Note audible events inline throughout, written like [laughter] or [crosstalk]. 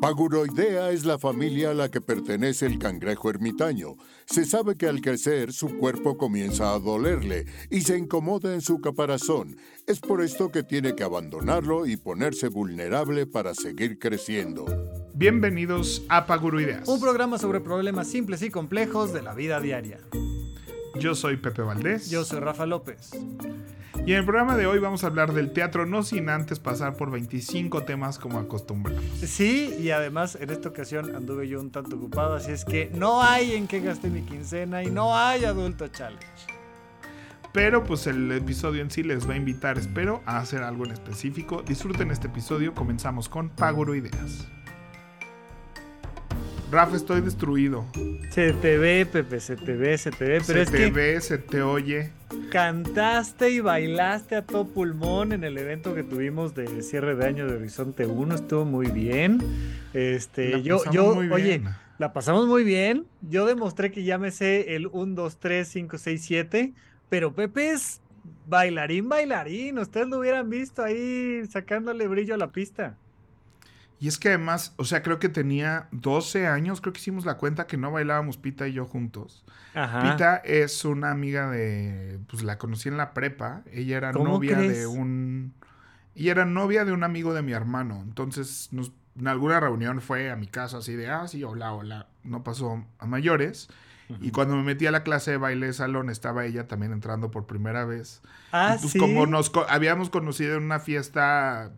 Paguroidea es la familia a la que pertenece el cangrejo ermitaño. Se sabe que al crecer su cuerpo comienza a dolerle y se incomoda en su caparazón. Es por esto que tiene que abandonarlo y ponerse vulnerable para seguir creciendo. Bienvenidos a Paguroideas. Un programa sobre problemas simples y complejos de la vida diaria. Yo soy Pepe Valdés. Yo soy Rafa López. Y en el programa de hoy vamos a hablar del teatro, no sin antes pasar por 25 temas como acostumbramos. Sí, y además en esta ocasión anduve yo un tanto ocupado, así es que no hay en qué gasté mi quincena y no hay adulto challenge. Pero pues el episodio en sí les va a invitar, espero, a hacer algo en específico. Disfruten este episodio, comenzamos con Paguro Ideas. Rafa, estoy destruido. Se te ve, Pepe, se te ve, se te ve, pero se es te que ve, se te oye. cantaste y bailaste a todo pulmón en el evento que tuvimos de cierre de año de Horizonte 1, estuvo muy bien. Este, La yo, yo, muy oye, bien. la pasamos muy bien. Yo demostré que ya me sé el 1, 2, 3, 5, 6, 7, pero Pepe es bailarín, bailarín. Ustedes lo hubieran visto ahí sacándole brillo a la pista. Y es que además, o sea, creo que tenía 12 años, creo que hicimos la cuenta que no bailábamos Pita y yo juntos. Ajá. Pita es una amiga de, pues la conocí en la prepa, ella era ¿Cómo novia crees? de un, ella era novia de un amigo de mi hermano, entonces nos, en alguna reunión fue a mi casa así de, ah, sí, hola, hola, no pasó a mayores. Y cuando me metí a la clase de baile de salón, estaba ella también entrando por primera vez. Ah, y pues sí. como nos habíamos conocido en una fiesta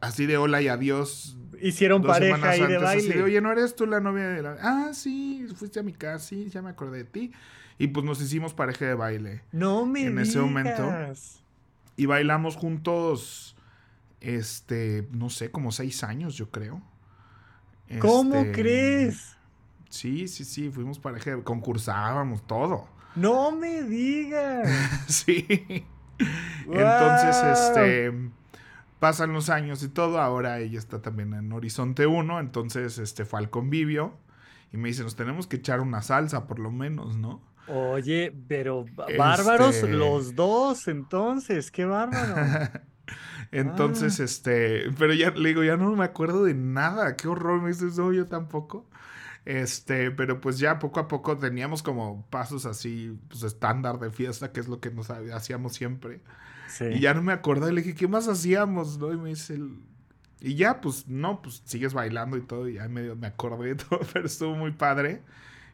así de hola y adiós Hicieron dos pareja ahí de así baile. Oye, ¿no eres tú la novia de la...? Ah, sí, fuiste a mi casa, sí, ya me acordé de ti. Y pues nos hicimos pareja de baile. No me en ese momento. digas. Y bailamos juntos, este, no sé, como seis años, yo creo. ¿Cómo Este, crees? Sí, sí, sí, fuimos pareja, de- concursábamos, todo. No me digas. [laughs] sí. Entonces, este, pasan los años y todo. Ahora ella está también en Horizonte 1. Entonces, este, fue al convivio. Y me dice, nos tenemos que echar una salsa, por lo menos, ¿no? Oye, pero b- bárbaros Este- los dos, entonces, qué bárbaro. [laughs] Entonces, Ah. este, pero ya le digo, ya no me acuerdo de nada. Qué horror, me dices, no, yo tampoco. Este, pero pues ya poco a poco teníamos como pasos así, pues estándar de fiesta, que es lo que nos ha- hacíamos siempre. Sí. Y ya no me acordé, le dije, ¿qué más hacíamos? ¿No? Y me dice, el- y ya, pues, no, pues sigues bailando y todo, y ya medio me acordé de [laughs] todo, pero estuvo muy padre.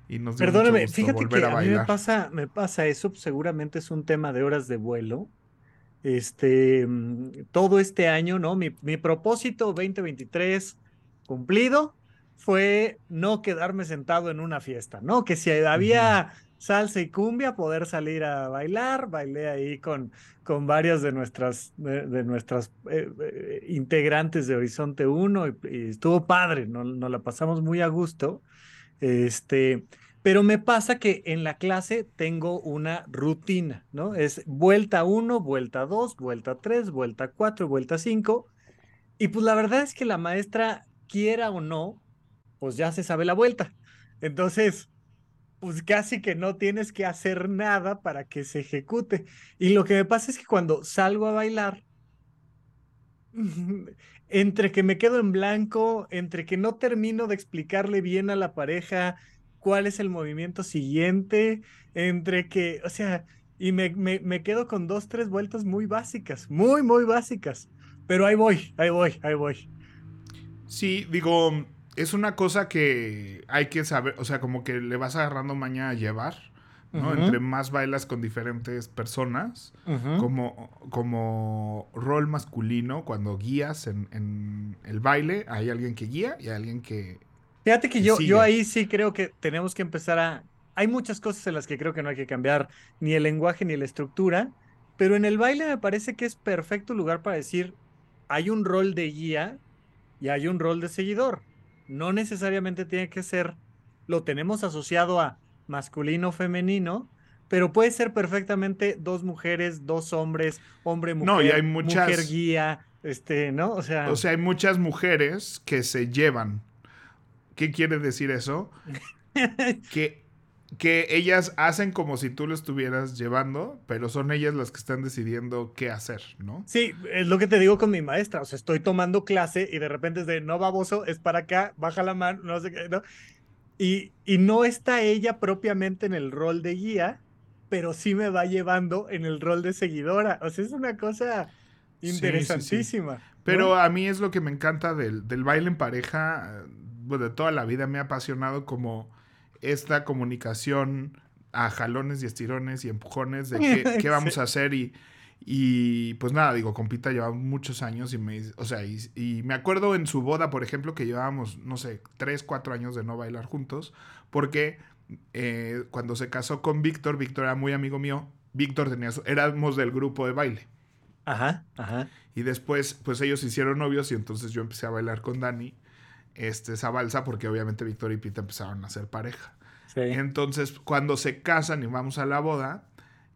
Y nos dio mucho Perdóname, gusto fíjate que a a, mí me pasa, me pasa eso, pues, seguramente es un tema de horas de vuelo. Este, mm, todo este año, ¿no? Mi, mi propósito 2023 cumplido fue no quedarme sentado en una fiesta, ¿no? Que si había salsa y cumbia, poder salir a bailar. Bailé ahí con, con varias de nuestras, de, nuestras eh, eh, integrantes de Horizonte 1 y, estuvo padre, ¿no? nos la pasamos muy a gusto. Este, pero me pasa que en la clase tengo una rutina, ¿no? Es vuelta 1, vuelta 2, vuelta 3, vuelta 4, vuelta 5. Y pues la verdad es que la maestra, quiera o no, pues ya se sabe la vuelta. Entonces, pues casi que no tienes que hacer nada para que se ejecute. Y lo que me pasa es que cuando salgo a bailar, [laughs] entre que me quedo en blanco, entre que no termino de explicarle bien a la pareja cuál es el movimiento siguiente, entre que, o sea, y me, me, me quedo con dos, tres vueltas muy básicas, muy, muy básicas. Pero ahí voy, ahí voy, ahí voy. Sí, digo, es una cosa que hay que saber, o sea, como que le vas agarrando maña a llevar, ¿no? Entre más bailas con diferentes personas, como, como rol masculino, cuando guías en, en el baile, hay alguien que guía y hay alguien que... Fíjate que que yo, sigue. yo ahí sí creo que tenemos que empezar a... Hay muchas cosas en las que creo que no hay que cambiar ni el lenguaje ni la estructura, pero en el baile me parece que es perfecto lugar para decir, hay un rol de guía y hay un rol de seguidor. No necesariamente tiene que ser, lo tenemos asociado a masculino, femenino, pero puede ser perfectamente dos mujeres, dos hombres, hombre, mujer, No, y hay muchas- mujer guía, este, ¿no? O sea, O sea, hay muchas mujeres que se llevan. ¿Qué quiere decir eso? [laughs] Que, que ellas hacen como si tú lo estuvieras llevando, pero son ellas las que están decidiendo qué hacer, ¿no? Sí, es lo que te digo con mi maestra. O sea, estoy tomando clase y de repente es de no baboso, es para acá, baja la mano, no sé qué, ¿no? Y, y no está ella propiamente en el rol de guía, pero sí me va llevando en el rol de seguidora. O sea, es una cosa interesantísima. Pero a mí es lo que me encanta del, del baile en pareja, de toda la vida me ha apasionado como esta comunicación a jalones y estirones y empujones de [laughs] qué, qué vamos a hacer y, y pues nada, digo, con Pita llevamos muchos años y me, o sea, y, me acuerdo en su boda, por ejemplo, que llevábamos, no sé, tres, cuatro años de no bailar juntos, porque eh, cuando se casó con Víctor, Víctor era muy amigo mío, Víctor tenía, éramos del grupo de baile. Ajá, ajá. Y después, pues ellos hicieron novios y entonces yo empecé a bailar con Dani este, esa balsa porque obviamente Víctor y Pita empezaron a ser pareja. Entonces, cuando se casan y vamos a la boda,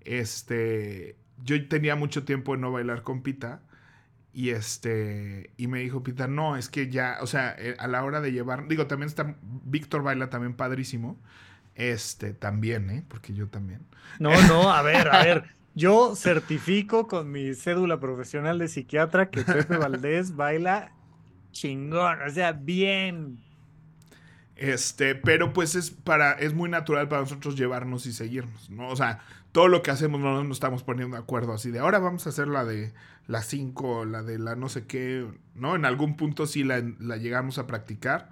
este, yo tenía mucho tiempo de no bailar con Pita y este, y me dijo Pita, no, es que ya, o sea, eh, a la hora de llevar, digo, también está, Víctor baila también padrísimo, este, también, ¿eh? Porque yo también. No, no, a ver, a ver. Yo certifico con mi cédula profesional de psiquiatra que Pepe [laughs] Valdés baila chingón, o sea, bien. Este, pero pues es para, es muy natural para nosotros llevarnos y seguirnos, ¿no? O sea, todo lo que hacemos no nos estamos poniendo de acuerdo así de ahora vamos a hacer la de la 5, la de la no sé qué, ¿no? En algún punto sí la, la llegamos a practicar.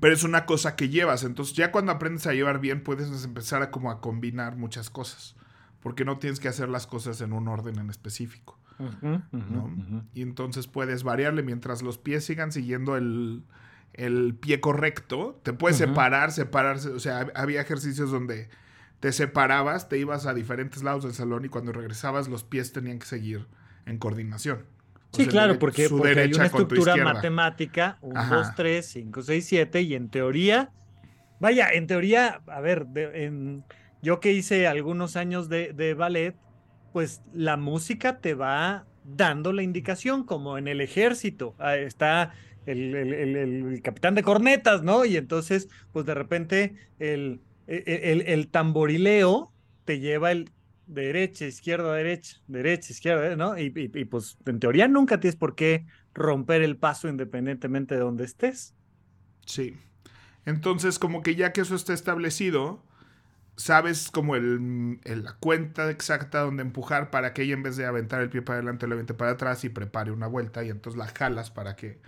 Pero es una cosa que llevas. Entonces, ya cuando aprendes a llevar bien, puedes empezar a como a combinar muchas cosas. Porque no tienes que hacer las cosas en un orden en específico. Y entonces puedes variarle mientras los pies sigan siguiendo el, pie correcto. Te puedes separar, separarse. O sea, había ejercicios donde te separabas, te ibas a diferentes lados del salón y cuando regresabas los pies tenían que seguir en coordinación. sí, claro, porque, porque hay una estructura matemática, 1, 2, 3, 5, 6, 7 y en teoría, vaya, en teoría, a ver, en, yo que hice algunos años de, de ballet, pues la música te va dando la indicación, como en el ejército. Está el, capitán de cornetas, ¿no? Y entonces, pues de repente el, el, tamborileo te lleva el derecha, izquierda, derecha, derecha, izquierda, ¿no? Y, y, pues en teoría nunca tienes por qué romper el paso independientemente de donde estés. Sí. Entonces, como que ya que eso está establecido, sabes como el, la cuenta exacta donde empujar para que ella en vez de aventar el pie para adelante, lo aviente para atrás y prepare una vuelta y entonces la jalas para que...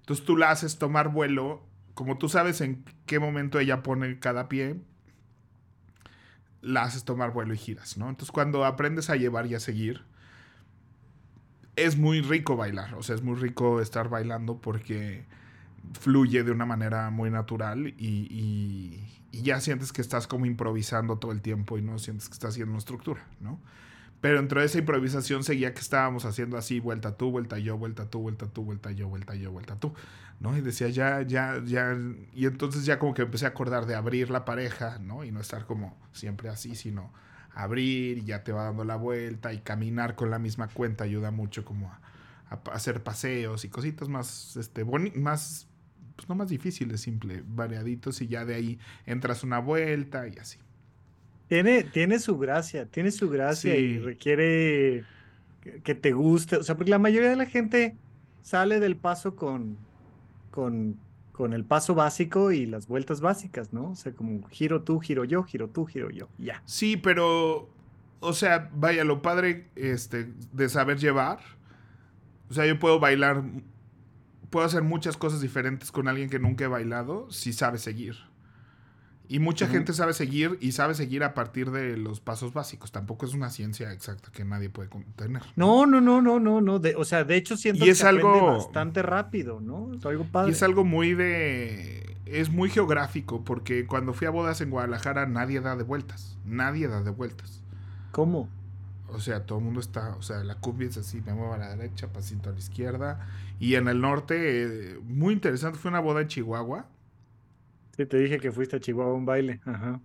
Entonces tú la haces tomar vuelo, como tú sabes en qué momento ella pone cada pie, la haces tomar vuelo y giras, ¿no? Entonces cuando aprendes a llevar y a seguir, es muy rico bailar, o sea, es muy rico estar bailando porque fluye de una manera muy natural y, ya sientes que estás como improvisando todo el tiempo y no sientes que estás haciendo una estructura, ¿no? Pero dentro de esa improvisación seguía que estábamos haciendo así, vuelta tú, vuelta yo, vuelta tú, vuelta tú, vuelta yo, vuelta yo, vuelta tú, ¿no? Y decía, ya, ya, ya, y entonces ya como que empecé a acordar de abrir la pareja, ¿no? Y no estar como siempre así, sino abrir y ya te va dando la vuelta y caminar con la misma cuenta ayuda mucho como a, hacer paseos y cositas más, este, más pues no más difícil, es simple, variaditos y ya de ahí entras una vuelta y así. Tiene, tiene su gracia, tiene su gracia y requiere que, te guste, o sea, porque la mayoría de la gente sale del paso con, con, con el paso básico y las vueltas básicas, ¿no? O sea, como giro tú, giro yo, giro tú, giro yo, ya. Sí, pero, o sea, vaya, lo padre este, de saber llevar, o sea, yo puedo bailar puedo hacer muchas cosas diferentes con alguien que nunca he bailado si sabe seguir. Y mucha gente sabe seguir y sabe seguir a partir de los pasos básicos. Tampoco es una ciencia exacta que nadie puede tener. No, no, no, no, no, no. o sea, de hecho siento y es que algo bastante rápido, ¿no? Es algo padre. Y es algo muy de es muy geográfico porque cuando fui a bodas en Guadalajara nadie da de vueltas, nadie da de vueltas. ¿Cómo? O sea, todo el mundo está, o sea, la cumbia es así, me muevo a la derecha, pasito a la izquierda. Y en el norte, muy interesante, fue una boda en Chihuahua. Sí, te dije que fuiste a Chihuahua a un baile. Ajá.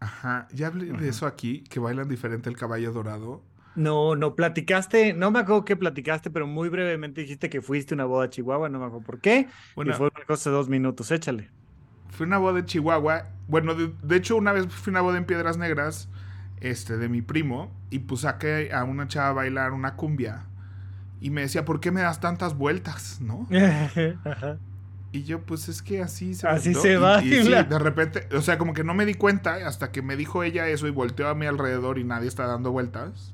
Ajá. Ya hablé de eso aquí, que bailan diferente el caballo dorado. No, no, platicaste, no me acuerdo qué platicaste, pero muy brevemente dijiste que fuiste a una boda a Chihuahua, no me acuerdo por qué. Bueno, y fue una cosa de dos minutos, échale. fui a una boda en Chihuahua. Bueno, de, de hecho, una vez fui a una boda en Piedras Negras, este, de mi primo, y pues saqué a una chava a bailar una cumbia. Y me decía, ¿por qué me das tantas vueltas? ¿No? [laughs] Ajá. Y yo, pues es que así se Así se Y- y [laughs] sí, de repente, o sea, como que no me di cuenta hasta que me dijo ella eso y volteó a mi alrededor y nadie está dando vueltas.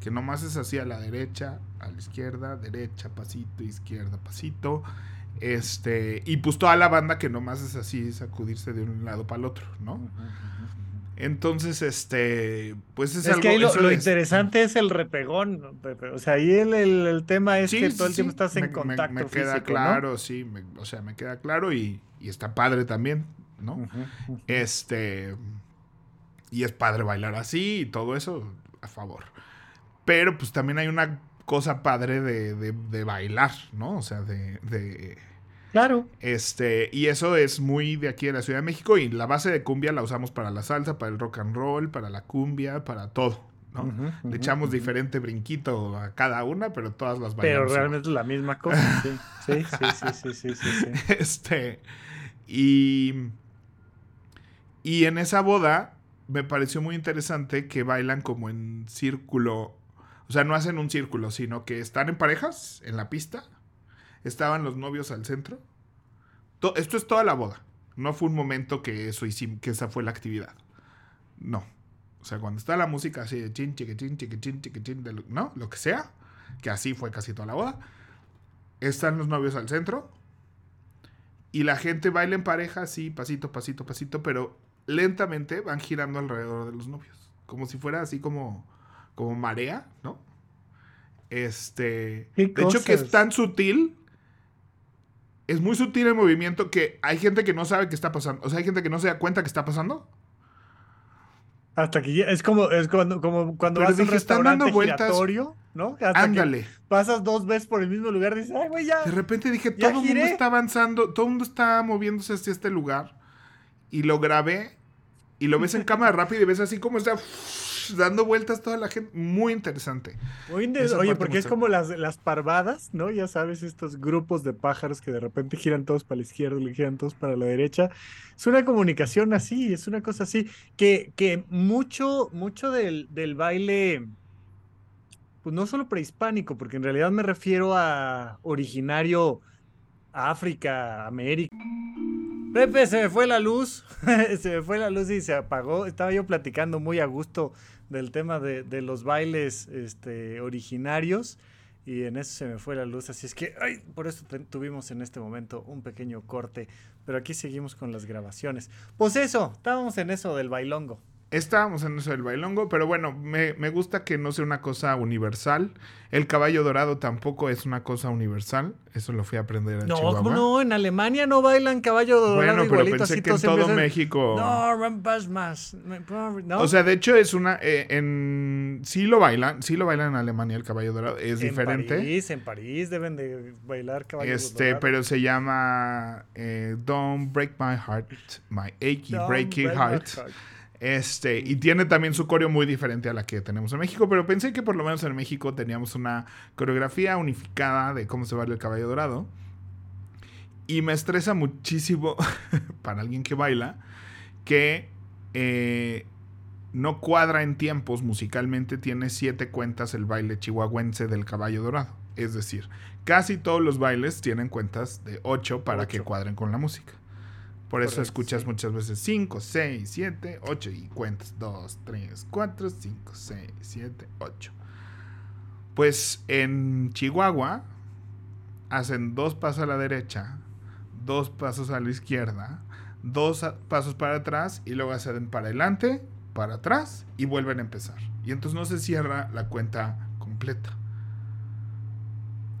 Que nomás es así a la derecha, a la izquierda, derecha, pasito, izquierda, pasito. Este, y pues toda la banda que nomás es así, sacudirse de un lado para el otro, ¿no? Entonces, este, pues es, Es, algo. que ahí lo, eso lo es- interesante es el repegón, ¿no, Pepe? O sea, ahí el, el- el tema es Sí, que sí, todo el tiempo sí, estás en me- me- contacto Me, queda físico, claro, sí, me- o sea, me queda claro y, y está padre también, ¿no? Este. Y es padre bailar así y todo eso, a favor. Pero pues también hay una cosa padre de, de- de bailar, ¿no? O sea, de, de- Claro. Este. Y eso es muy de aquí de la Ciudad de México. Y la base de cumbia la usamos para la salsa, para el rock and roll, para la cumbia, para todo, ¿no? Le echamos diferente brinquito a cada una, pero todas las Pero realmente es la misma cosa, sí. Sí, sí, sí, sí, sí, sí, sí. [laughs] Este. Y. Y en esa boda me pareció muy interesante que bailan como en círculo. O sea, no hacen un círculo, sino que están en parejas en la pista. Estaban los novios al centro. To- esto es toda la boda. No fue un momento que eso hicim- que esa fue la actividad. No. O sea, cuando está la música así de chin, chiquitín, chiquitín, chiquitín, de lo- ¿no? Lo que sea. Que así fue casi toda la boda. Están los novios al centro. Y la gente baila en pareja, así, pasito, pasito, pasito, pero lentamente van girando alrededor de los novios. Como si fuera así como, como marea, ¿no? Este. ¿Qué de hecho, que es tan sutil. Es muy sutil el movimiento que hay gente que no sabe qué está pasando. O sea, hay gente que no se da cuenta que está pasando. Hasta que ya- es como, es cuando, como cuando Pero vas a un están dando restaurante vueltas. ¿no? Hasta que Ándale. pasas dos veces por el mismo lugar y dices, ay, güey, ya. De repente dije, todo el mundo está avanzando, todo el mundo está moviéndose hacia este lugar. Y lo grabé. Y lo ves en cámara rápida y ves así como está dando vueltas toda la gente. Muy interesante. Muy inte- Esa Oye, porque es como las, las parvadas, ¿no? Ya sabes, estos grupos de pájaros que de repente giran todos para la izquierda y giran todos para la derecha. Es una comunicación así, es una cosa así, que, que mucho, mucho del, del baile, pues no solo prehispánico, porque en realidad me refiero a originario África, América. Pepe, se me fue la luz, [laughs] se me fue la luz y se apagó. Estaba yo platicando muy a gusto del tema de, de los bailes este, originarios y en eso se me fue la luz. Así es que, ay, por eso tuvimos en este momento un pequeño corte, pero aquí seguimos con las grabaciones. Pues eso, estábamos en eso del bailongo. Estábamos en eso del bailongo, pero bueno, me, me gusta que no sea una cosa universal. El caballo dorado tampoco es una cosa universal. Eso lo fui a aprender en No, Chihuahua. ¿cómo no? En Alemania no bailan caballo dorado Bueno, pero igualito, pensé así que en todo empiezan, México. No, rompas más. ¿no? O sea, de hecho es una... eh, en, sí lo bailan, sí lo bailan en Alemania el caballo dorado. Es en diferente. París, en París deben de bailar caballo Este, dorado. pero se llama eh, Don't Break My Heart, My Achy Don't Breaky break my Heart. Este, y tiene también su coreo muy diferente a la que tenemos en México, pero pensé que por lo menos en México teníamos una coreografía unificada de cómo se baila el caballo dorado. Y me estresa muchísimo [laughs] para alguien que baila que eh, no cuadra en tiempos musicalmente, tiene siete cuentas el baile chihuahuense del caballo dorado. Es decir, casi todos los bailes tienen cuentas de ocho para que cuadren con la música. Por eso Correcto, escuchas sí. muchas veces 5, 6, 7, 8 y cuentas 2, 3, 4, 5, 6, 7, 8. Pues en Chihuahua hacen dos pasos a la derecha, dos pasos a la izquierda, dos pasos para atrás y luego hacen para adelante, para atrás y vuelven a empezar. Y entonces no se cierra la cuenta completa.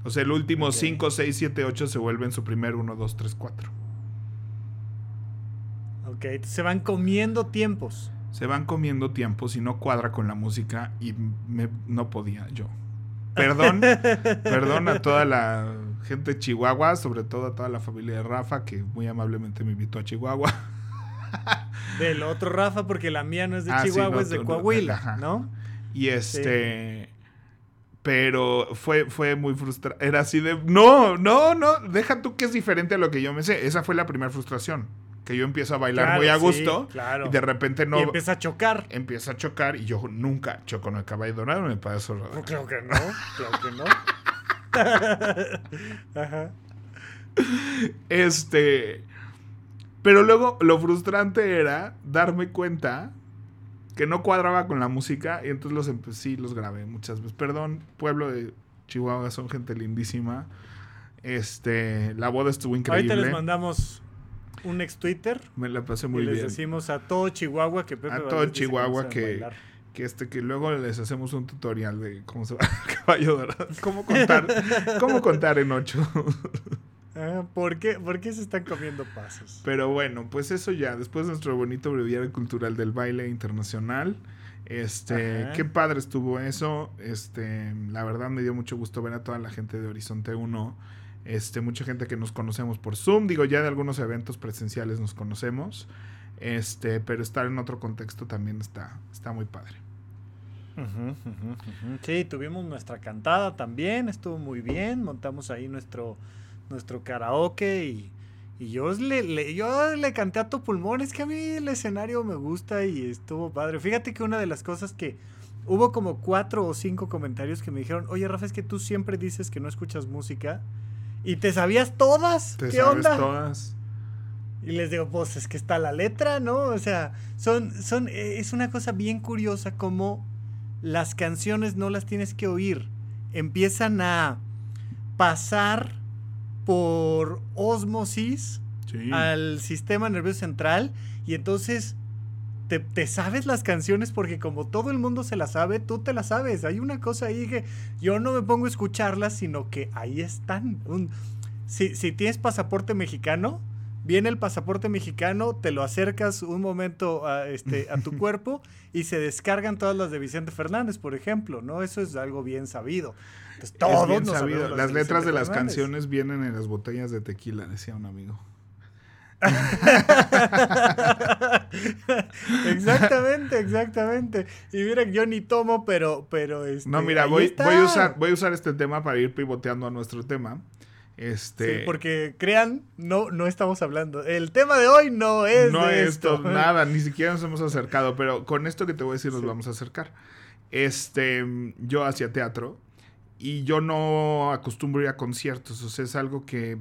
O sea, el último Ok. 5, 6, 7, 8 se vuelven su primer 1, 2, 3, 4. Ok, se van comiendo tiempos. Se van comiendo tiempos y no cuadra con la música y me- no podía yo. Perdón, [laughs] perdón a toda la gente de Chihuahua, sobre todo a toda la familia de Rafa, que muy amablemente me invitó a Chihuahua. [laughs] Del otro Rafa, porque la mía no es de Ah, sí, Chihuahua, no, es de Coahuila. ¿no? Y este. Pero fue, fue muy frustrante. Era así de. No, no, no. Deja tú que es diferente a lo que yo me sé. Esa fue la primera frustración. Que yo empiezo a bailar muy a gusto. Y de repente no. Y empieza a chocar. Empieza a chocar y yo nunca choco en el caballo dorado en el payaso rodado. No, creo que no. Creo que no. [laughs] Ajá. Este. Pero luego lo frustrante era darme cuenta que no cuadraba con la música y entonces los sí los grabé muchas veces. Perdón, pueblo de Chihuahua, son gente lindísima. Este, la boda estuvo increíble. Ahorita les mandamos un ex Twitter. Me la pasé muy y les les decimos a todo Chihuahua que Pepe A todo Chihuahua que, que este que luego les hacemos un tutorial de cómo se va [laughs] a caballo dorado, cómo contar, [laughs] cómo contar en ocho. Ah, ¿por, qué, ¿Por qué se están comiendo pasos? Pero bueno, pues eso ya, después de nuestro bonito breviario cultural del baile internacional. Este, qué padre estuvo eso. Este, la verdad me dio mucho gusto ver a toda la gente de Horizonte 1. Este, mucha gente que nos conocemos por Zoom, digo, ya de algunos eventos presenciales nos conocemos. Este, pero estar en otro contexto también está, está muy padre. Sí, tuvimos nuestra cantada también, estuvo muy bien, montamos ahí nuestro nuestro karaoke y, y yo, le, yo le canté a tu pulmón. Es que a mí el escenario me gusta y estuvo padre. Fíjate que una de las cosas que hubo como cuatro o cinco comentarios que me dijeron, oye Rafa, es que tú siempre dices que no escuchas música y te sabías todas. ¿Te ¿Qué sabes onda? todas. Y les digo, pues es que está la letra, ¿no? O sea, son, son, eh, es una cosa bien curiosa como las canciones no las tienes que oír. Empiezan a pasar por osmosis al sistema nervioso central y entonces te, sabes las canciones porque como todo el mundo se las sabe, tú te las sabes. Hay una cosa ahí que yo no me pongo a escucharlas, sino que ahí están. si, si tienes pasaporte mexicano, viene el pasaporte mexicano, te lo acercas un momento a, este, a tu [laughs] cuerpo y se descargan todas las de Vicente Fernández, por ejemplo, ¿no? Eso es algo bien sabido. Pues todos sabido. Las letras de las canciones vienen en las botellas de tequila, decía un amigo. [laughs] exactamente, exactamente. Y mira, yo ni tomo, pero, pero este, No, mira, voy, voy, a usar, voy a usar este tema para ir pivoteando a nuestro tema. Este... Sí, porque crean, no, no estamos hablando. El tema de hoy no es no de esto. nada, ni siquiera nos hemos acercado, pero con esto que te voy a decir nos vamos a acercar. Este, yo hacía teatro y yo no acostumbro ir a conciertos, o sea, es algo que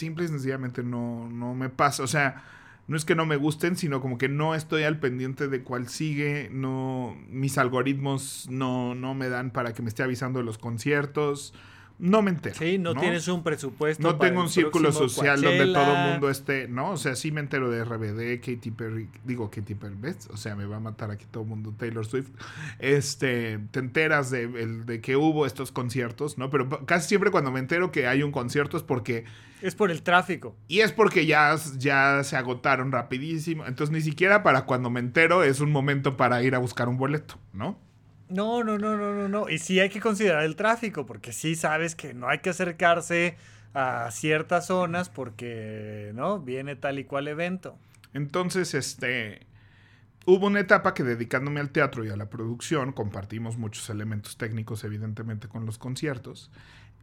simple y sencillamente no, no me pasa, o sea, no es que no me gusten, sino como que no estoy al pendiente de cuál sigue, no, mis algoritmos no, no me dan para que me esté avisando de los conciertos, no me entero. Sí, no, tienes un presupuesto. No tengo un círculo social donde todo el mundo esté, ¿no? O sea, sí me entero de RBD, Katy Perry, digo Katy Perry, ¿ves? O sea, me va a matar aquí todo el mundo, Taylor Swift. Este, te enteras de, de que hubo estos conciertos, ¿no? Pero casi siempre cuando me entero que hay un concierto es porque... Es por el tráfico. Y es porque ya, ya se agotaron rapidísimo. Entonces ni siquiera para cuando me entero es un momento para ir a buscar un boleto, ¿no? No, no, no, no, no, no. Y sí hay que considerar el tráfico, porque sí sabes que no hay que acercarse a ciertas zonas porque, ¿no? Viene tal y cual evento. Entonces, este, hubo una etapa que dedicándome al teatro y a la producción, compartimos muchos elementos técnicos, evidentemente, con los conciertos.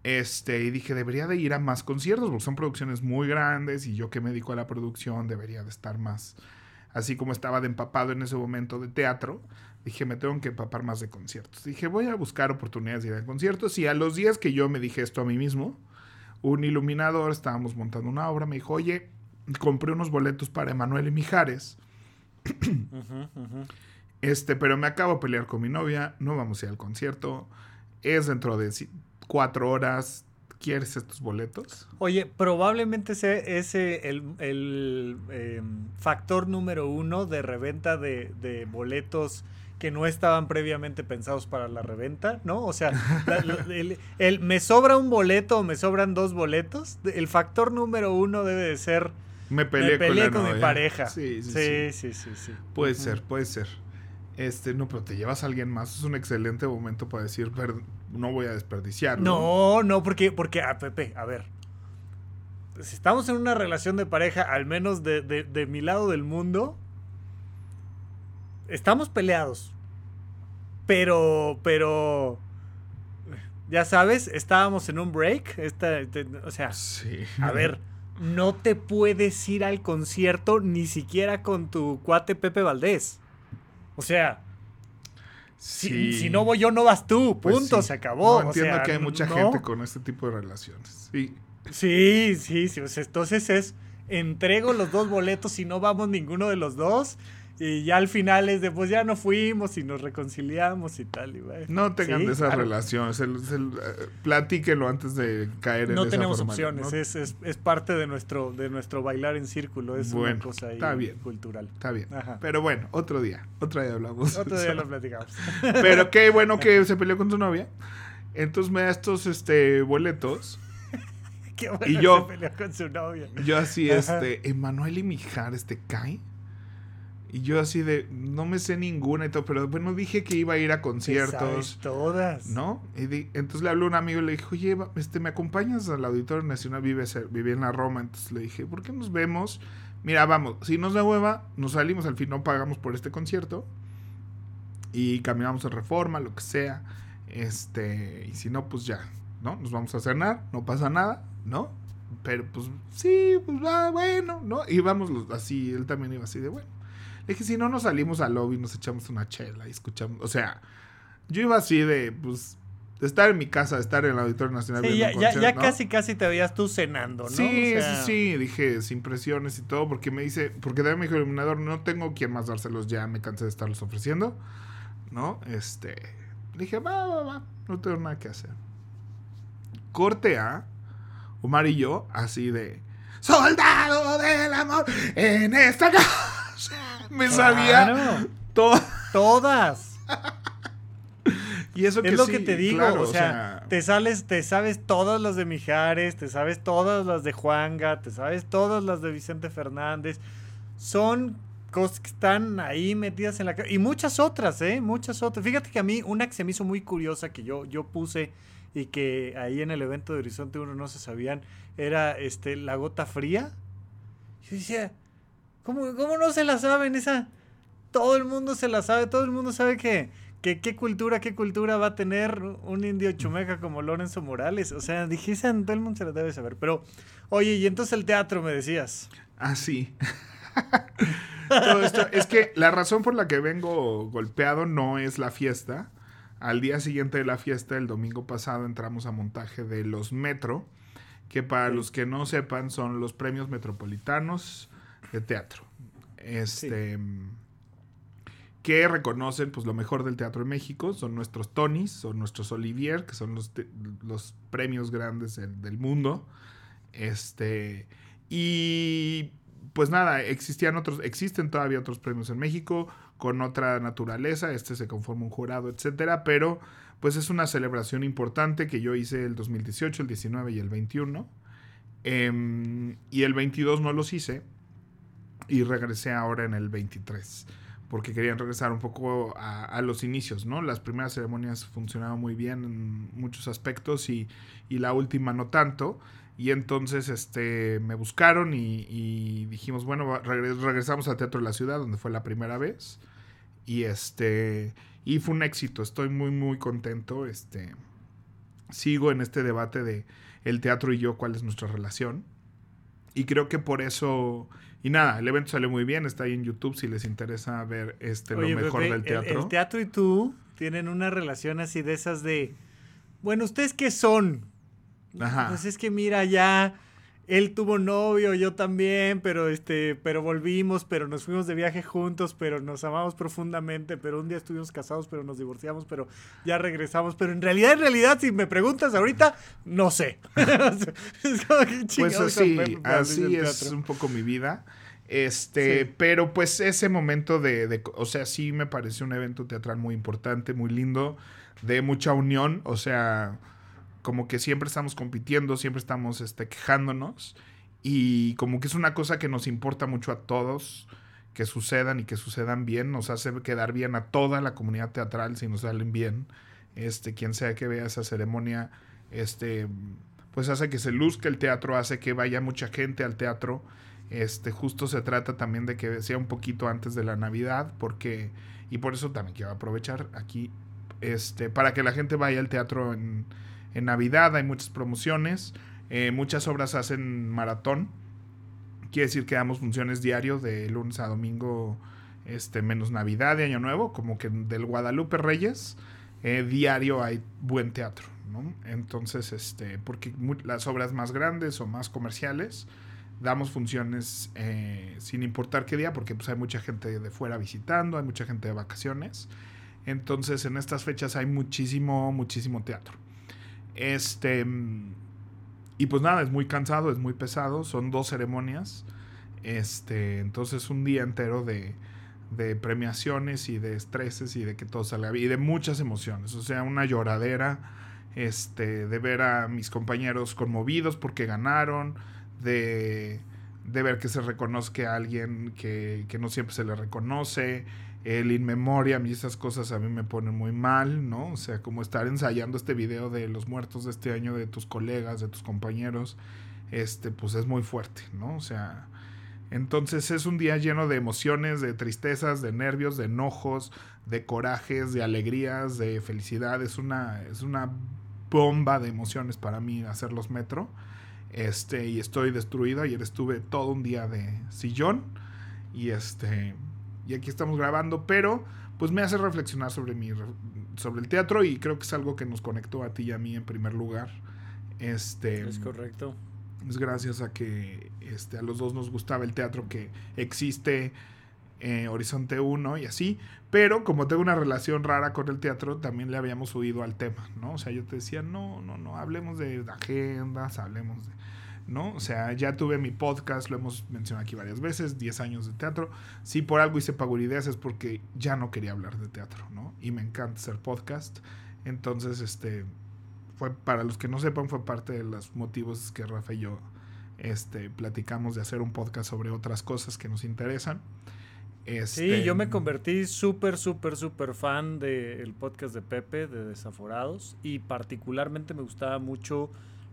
Este, y dije, debería de ir a más conciertos, porque son producciones muy grandes y yo que me dedico a la producción debería de estar más, así como estaba de empapado en ese momento de teatro, dije, me tengo que empapar más de conciertos. Dije, voy a buscar oportunidades de ir a conciertos. Y a los días que yo me dije esto a mí mismo, un iluminador, estábamos montando una obra, me dijo, oye, compré unos boletos para Emanuel y Mijares. Este, pero me acabo de pelear con mi novia, no vamos a ir al concierto. Es dentro de cuatro horas. ¿Quieres estos boletos? Oye, probablemente sea ese el, el em, factor número uno de reventa de, de boletos que no estaban previamente pensados para la reventa, ¿no? O sea, el, me sobra un boleto o me sobran dos boletos, el factor número uno debe de ser... Me peleé, con, mi pareja. Sí sí sí, sí, sí, Puede ser, puede ser. Este, no, pero te llevas a alguien más. Es un excelente momento para decir, no voy a desperdiciarlo. No, no, porque, porque, a ah, Pepe, a ver. Si estamos en una relación de pareja, al menos de, de mi lado del mundo, estamos peleados. Pero, pero, ya sabes, estábamos en un break. Esta, o sea, a ver, no te puedes ir al concierto ni siquiera con tu cuate Pepe Valdés. O sea, si, si no voy yo, no vas tú. Pues Punto, sí. se acabó. No, O entiendo sea, que hay mucha no. gente con este tipo de relaciones. Sí. Sí, sí, sí. o sea, entonces es, entrego los dos boletos y no vamos ninguno de los dos. Y ya al final es de, pues ya no fuimos y nos reconciliamos y tal. Y bueno. No tengan Sí, de esas claro. relaciones. el- el- eh, platíquenlo antes de caer en No esa tenemos forma, opciones, ¿no? es, es, es parte de nuestro, de nuestro bailar en círculo, es Bueno, una cosa ahí está bien. cultural. Está bien. Ajá. Pero bueno, otro día. Otro día hablamos. Otro día lo platicamos. [laughs] Pero qué bueno que se peleó con su novia. Entonces me da estos este, boletos. [laughs] Qué bueno Y yo- se peleó con su novia. Yo así, Ajá. este, Emanuel y Mijares, ¿te cae? Y yo así de, no me sé ninguna y todo, pero bueno, dije que iba a ir a conciertos, todas. ¿no? Y di- entonces le habló a un amigo y le dije, oye, este, ¿me acompañas al Auditorio Nacional? Vive, vive en la Roma. Entonces le dije, ¿por qué nos vemos? Mira, vamos, si nos da hueva, nos salimos, al fin no pagamos por este concierto. Y caminamos en reforma, lo que sea. Este, y si no, pues ya, ¿no? Nos vamos a cenar, no pasa nada, ¿no? Pero pues sí, pues va, bueno, ¿no? Y vamos los- así, él también iba así de bueno. Le dije, si no nos salimos al lobby, nos echamos una chela y escuchamos, o sea, yo iba así de, pues, de estar en mi casa, de estar en el Auditorio Nacional. Sí, ya, ya, ya ¿no? casi casi te veías tú cenando, ¿no? Sí, O sea, sí, sí, dije, sin presiones y todo, porque me dice, porque también me dijo el iluminador, no tengo quien más dárselos ya, me cansé de estarlos ofreciendo, ¿no? Este, dije, va, va, va, no tengo nada que hacer. Corte A, Omar y yo, así de, soldado del amor, en esta casa, me sabía Claro, todas. y eso que Es lo sí, que te digo, claro, o sea, te sales, te sabes todas las de Mijares, te sabes todas las de Juanga, te sabes todas las de Vicente Fernández. Son cosas que están ahí metidas en la y muchas otras, eh, muchas otras. Fíjate que a mí una que se me hizo muy curiosa que yo yo puse y que ahí en el evento de Horizonte 1 no se sabían era este la gota fría. Yo decía, ¿cómo, cómo no se la saben esa? Todo el mundo se la sabe, todo el mundo sabe que, que qué cultura, qué cultura va a tener un indio chumeca como Lorenzo Morales. O sea, esa todo el mundo se la debe saber. Pero, oye, y entonces el teatro me decías. Así. [laughs] Todo esto, es que la razón por la que vengo golpeado no es la fiesta. Al día siguiente de la fiesta, el domingo pasado, entramos a montaje de los Metro, que para Sí. los que no sepan son los premios metropolitanos de teatro. Este. Que reconocen pues lo mejor del teatro en México. Son nuestros Tonys, son nuestros Olivier, que son los, los premios grandes del, del mundo. Este. Y pues nada, existían otros, existen todavía otros premios en México con otra naturaleza, este se conforma un jurado, etcétera, pero pues es una celebración importante que yo hice el 2018, el 19 y el 21. Em, y el 22 no los hice y regresé ahora en el 23 porque querían regresar un poco a, a los inicios, ¿no? Las primeras ceremonias funcionaban muy bien en muchos aspectos y, y la última no tanto. Y entonces este, me buscaron y, y dijimos, bueno, va- regre- regresamos al Teatro de la Ciudad, donde fue la primera vez. Y este y fue un éxito, estoy muy, muy contento. Este, sigo en este debate de el teatro y yo, cuál es nuestra relación. Y creo que por eso... Y nada, el evento salió muy bien, está ahí en YouTube si les interesa ver este, Oye, lo mejor Pepe, del el- teatro. El, teatro y tú tienen una relación así de esas de, bueno, ¿ustedes qué son? Ajá. Pues es que mira, ya él tuvo novio, yo también, pero este, pero volvimos, pero nos fuimos de viaje juntos, pero nos amamos profundamente, pero un día estuvimos casados, pero nos divorciamos, pero ya regresamos, pero en realidad, en realidad, si me preguntas ahorita, no sé. [laughs] es como que Pues así, así es un poco mi vida. Este, Sí. pero pues ese momento de, de- o sea, sí me pareció un evento teatral muy importante, muy lindo, de mucha unión, o sea, como que siempre estamos compitiendo, siempre estamos este, quejándonos y como que es una cosa que nos importa mucho a todos que sucedan y que sucedan bien, nos hace quedar bien a toda la comunidad teatral si nos salen bien. Este, quien sea que vea esa ceremonia, este, pues hace que se luzca el teatro, hace que vaya mucha gente al teatro. Este, justo se trata también de que sea un poquito antes de la Navidad, porque, y por eso también quiero aprovechar aquí, este, para que la gente vaya al teatro en, en Navidad, hay muchas promociones, eh, muchas obras hacen maratón, quiere decir que damos funciones diario de lunes a domingo, este, menos Navidad y Año Nuevo, como que del Guadalupe Reyes, eh, diario hay buen teatro, ¿no? Entonces, este, porque las obras más grandes o más comerciales, damos funciones eh, sin importar qué día, porque pues hay mucha gente de fuera visitando, hay mucha gente de vacaciones. Entonces, en estas fechas hay muchísimo, muchísimo teatro. Este. Y pues nada, es muy cansado, es muy pesado. Son dos ceremonias. Este. Entonces, un día entero de, de premiaciones y de estreses y de que todo salga bien. Y de muchas emociones. O sea, una lloradera. Este. De ver a mis compañeros conmovidos porque ganaron. De. De ver que se reconozca a alguien que, que no siempre se le reconoce el in memoriam y esas cosas a mí me ponen muy mal, ¿no? O sea, como estar ensayando este video de los muertos de este año de tus colegas, de tus compañeros, este, pues es muy fuerte, ¿no? O sea, entonces es un día lleno de emociones, de tristezas, de nervios, de enojos, de corajes, de alegrías, de felicidad. Es una, es una bomba de emociones para mí hacerlos metro. Este, y estoy destruido. Ayer estuve todo un día de sillón. Y este, y aquí estamos grabando, pero pues me hace reflexionar sobre, mi, sobre el teatro y creo que es algo que nos conectó a ti y a mí en primer lugar. Este, es correcto. Es gracias a que este, a los dos nos gustaba el teatro que existe eh, Horizonte 1 y así, pero como tengo una relación rara con el teatro, también le habíamos huido al tema, ¿no? O sea, yo te decía, no, no, no, hablemos de agendas, hablemos de ¿no? O sea, ya tuve mi podcast, lo hemos mencionado aquí varias veces, 10 años de teatro. Si por algo hice Pagurideas es porque ya no quería hablar de teatro, ¿no? Y me encanta hacer podcast. Entonces, este, fue, para los que no sepan, fue parte de los motivos que Rafa y yo este, platicamos de hacer un podcast sobre otras cosas que nos interesan. Este, sí, yo me convertí súper, súper, súper fan del podcast de Pepe, de Desaforados, y particularmente me gustaba mucho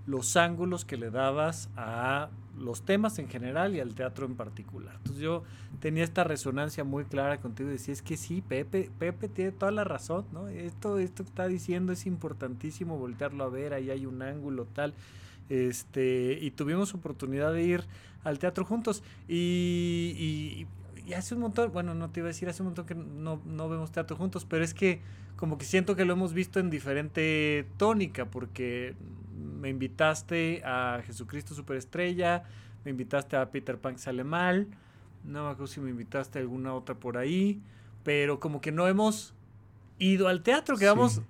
los ángulos que le dabas a los temas en general y al teatro en particular. Entonces yo tenía esta resonancia muy clara contigo y decía, es que sí, Pepe, Pepe tiene toda la razón, ¿no? Esto, esto que está diciendo es importantísimo voltearlo a ver, ahí hay un ángulo tal. Este, y tuvimos oportunidad de ir al teatro juntos y, y, hace un montón, bueno, no te iba a decir hace un montón que no, no vemos teatro juntos, pero es que como que siento que lo hemos visto en diferente tónica, porque me invitaste a Jesucristo Superestrella, me invitaste a Peter Pan Sale Mal, no me acuerdo si me invitaste a alguna otra por ahí, pero como que no hemos ido al teatro, quedamos,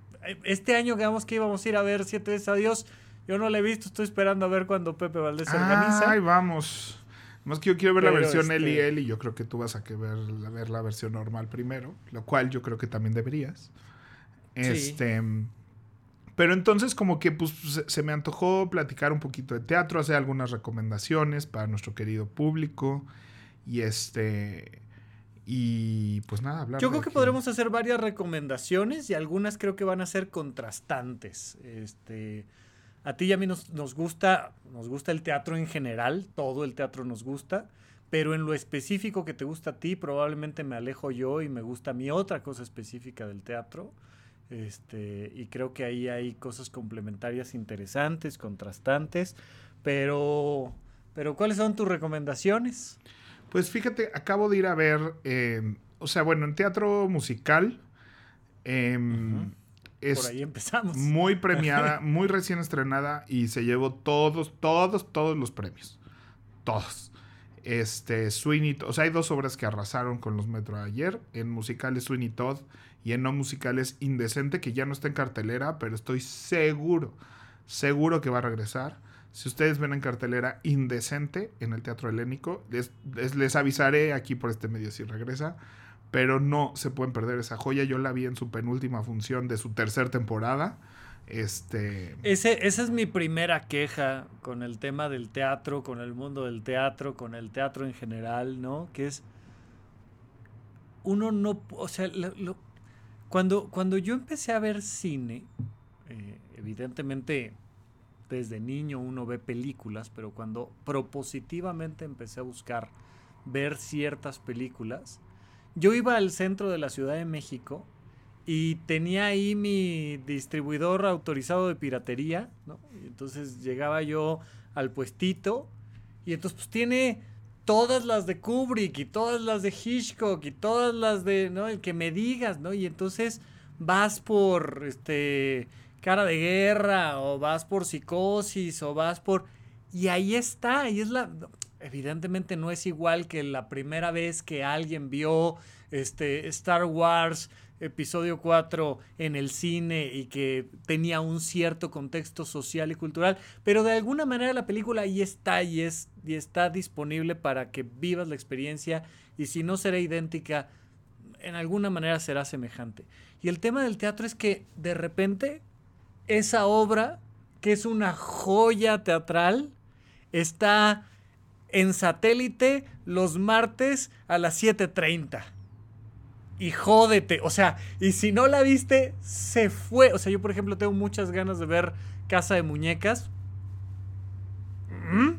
este año quedamos que íbamos a ir a ver Siete veces a Dios, yo no la he visto, estoy esperando a ver cuando Pepe Valdés se organiza. Ay, vamos. Más que yo quiero ver la versión este él, y yo creo que tú vas a que ver, ver la versión normal primero, lo cual yo creo que también deberías. Este. Pero entonces como que pues, se me antojó platicar un poquito de teatro, hacer algunas recomendaciones para nuestro querido público y este y pues nada, hablar. Yo creo que podremos hacer varias recomendaciones y algunas creo que van a ser contrastantes. Este, a ti y a mí nos, nos gusta nos gusta el teatro en general, todo el teatro nos gusta, pero en lo específico que te gusta a ti probablemente me alejo yo y me gusta a mí otra cosa específica del teatro. Este, y creo que ahí hay cosas complementarias interesantes, contrastantes, pero, pero ¿cuáles son tus recomendaciones? Pues fíjate, acabo de ir a ver, em, o sea, bueno, en teatro musical. Em, es Por ahí empezamos. Muy [laughs] premiada, muy recién estrenada y se llevó todos, todos, todos los premios. Todos. Este, Sweeney, o sea, hay dos obras que arrasaron con los Metro ayer. En musicales Sweeney Todd y en no musicales Indecente, que ya no está en cartelera, pero estoy seguro, seguro que va a regresar. Si ustedes ven en cartelera Indecente en el Teatro Helénico, les, les, avisaré aquí por este medio si regresa. Pero no se pueden perder esa joya. Yo la vi en su penúltima función de su tercera temporada. Este. Ese, esa es mi primera queja con el tema del teatro, con el mundo del teatro, con el teatro en general, ¿no? Que es. Uno no. O sea, cuando, cuando yo empecé a ver cine, eh, evidentemente desde niño uno ve películas, pero cuando propositivamente empecé a buscar ver ciertas películas, yo iba al centro de la Ciudad de México y tenía ahí mi distribuidor autorizado de piratería, ¿no? Y entonces llegaba yo al puestito y entonces pues tiene todas las de Kubrick y todas las de Hitchcock y todas las de, ¿no? El que me digas, ¿no? Y entonces vas por, este, cara de guerra o vas por psicosis o vas por... Y ahí está, y es la... Evidentemente no es igual que la primera vez que alguien vio este, Star Wars episodio 4 en el cine y que tenía un cierto contexto social y cultural, pero de alguna manera la película ahí está y, es, y está disponible para que vivas la experiencia y si no será idéntica, en alguna manera será semejante. Y el tema del teatro es que de repente esa obra, que es una joya teatral, está en satélite los martes a las 7.30 y jódete. O sea, y si no la viste, se fue. O sea, yo por ejemplo tengo muchas ganas de ver Casa de Muñecas. ¿Mm?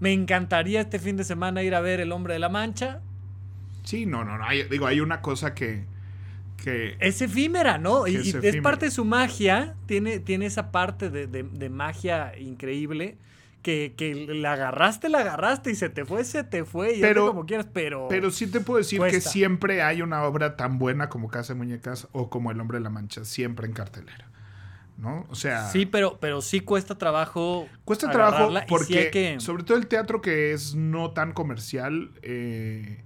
Me encantaría este fin de semana ir a ver El Hombre de la Mancha. Sí, no, no, no. digo, hay una cosa que, que... Es efímera, ¿no? Y, es, parte de su magia. Tiene, tiene esa parte de, de magia increíble que, la agarraste, la agarraste y se te fue, se te fue, y pero, como quieras, pero. Pero sí te puedo decir que siempre hay una obra tan buena como Casa de Muñecas o como El Hombre de la Mancha, siempre en cartelera. ¿No? O sea. Sí, pero, pero sí cuesta trabajo. Cuesta trabajo porque, sobre todo el teatro que es no tan comercial, eh,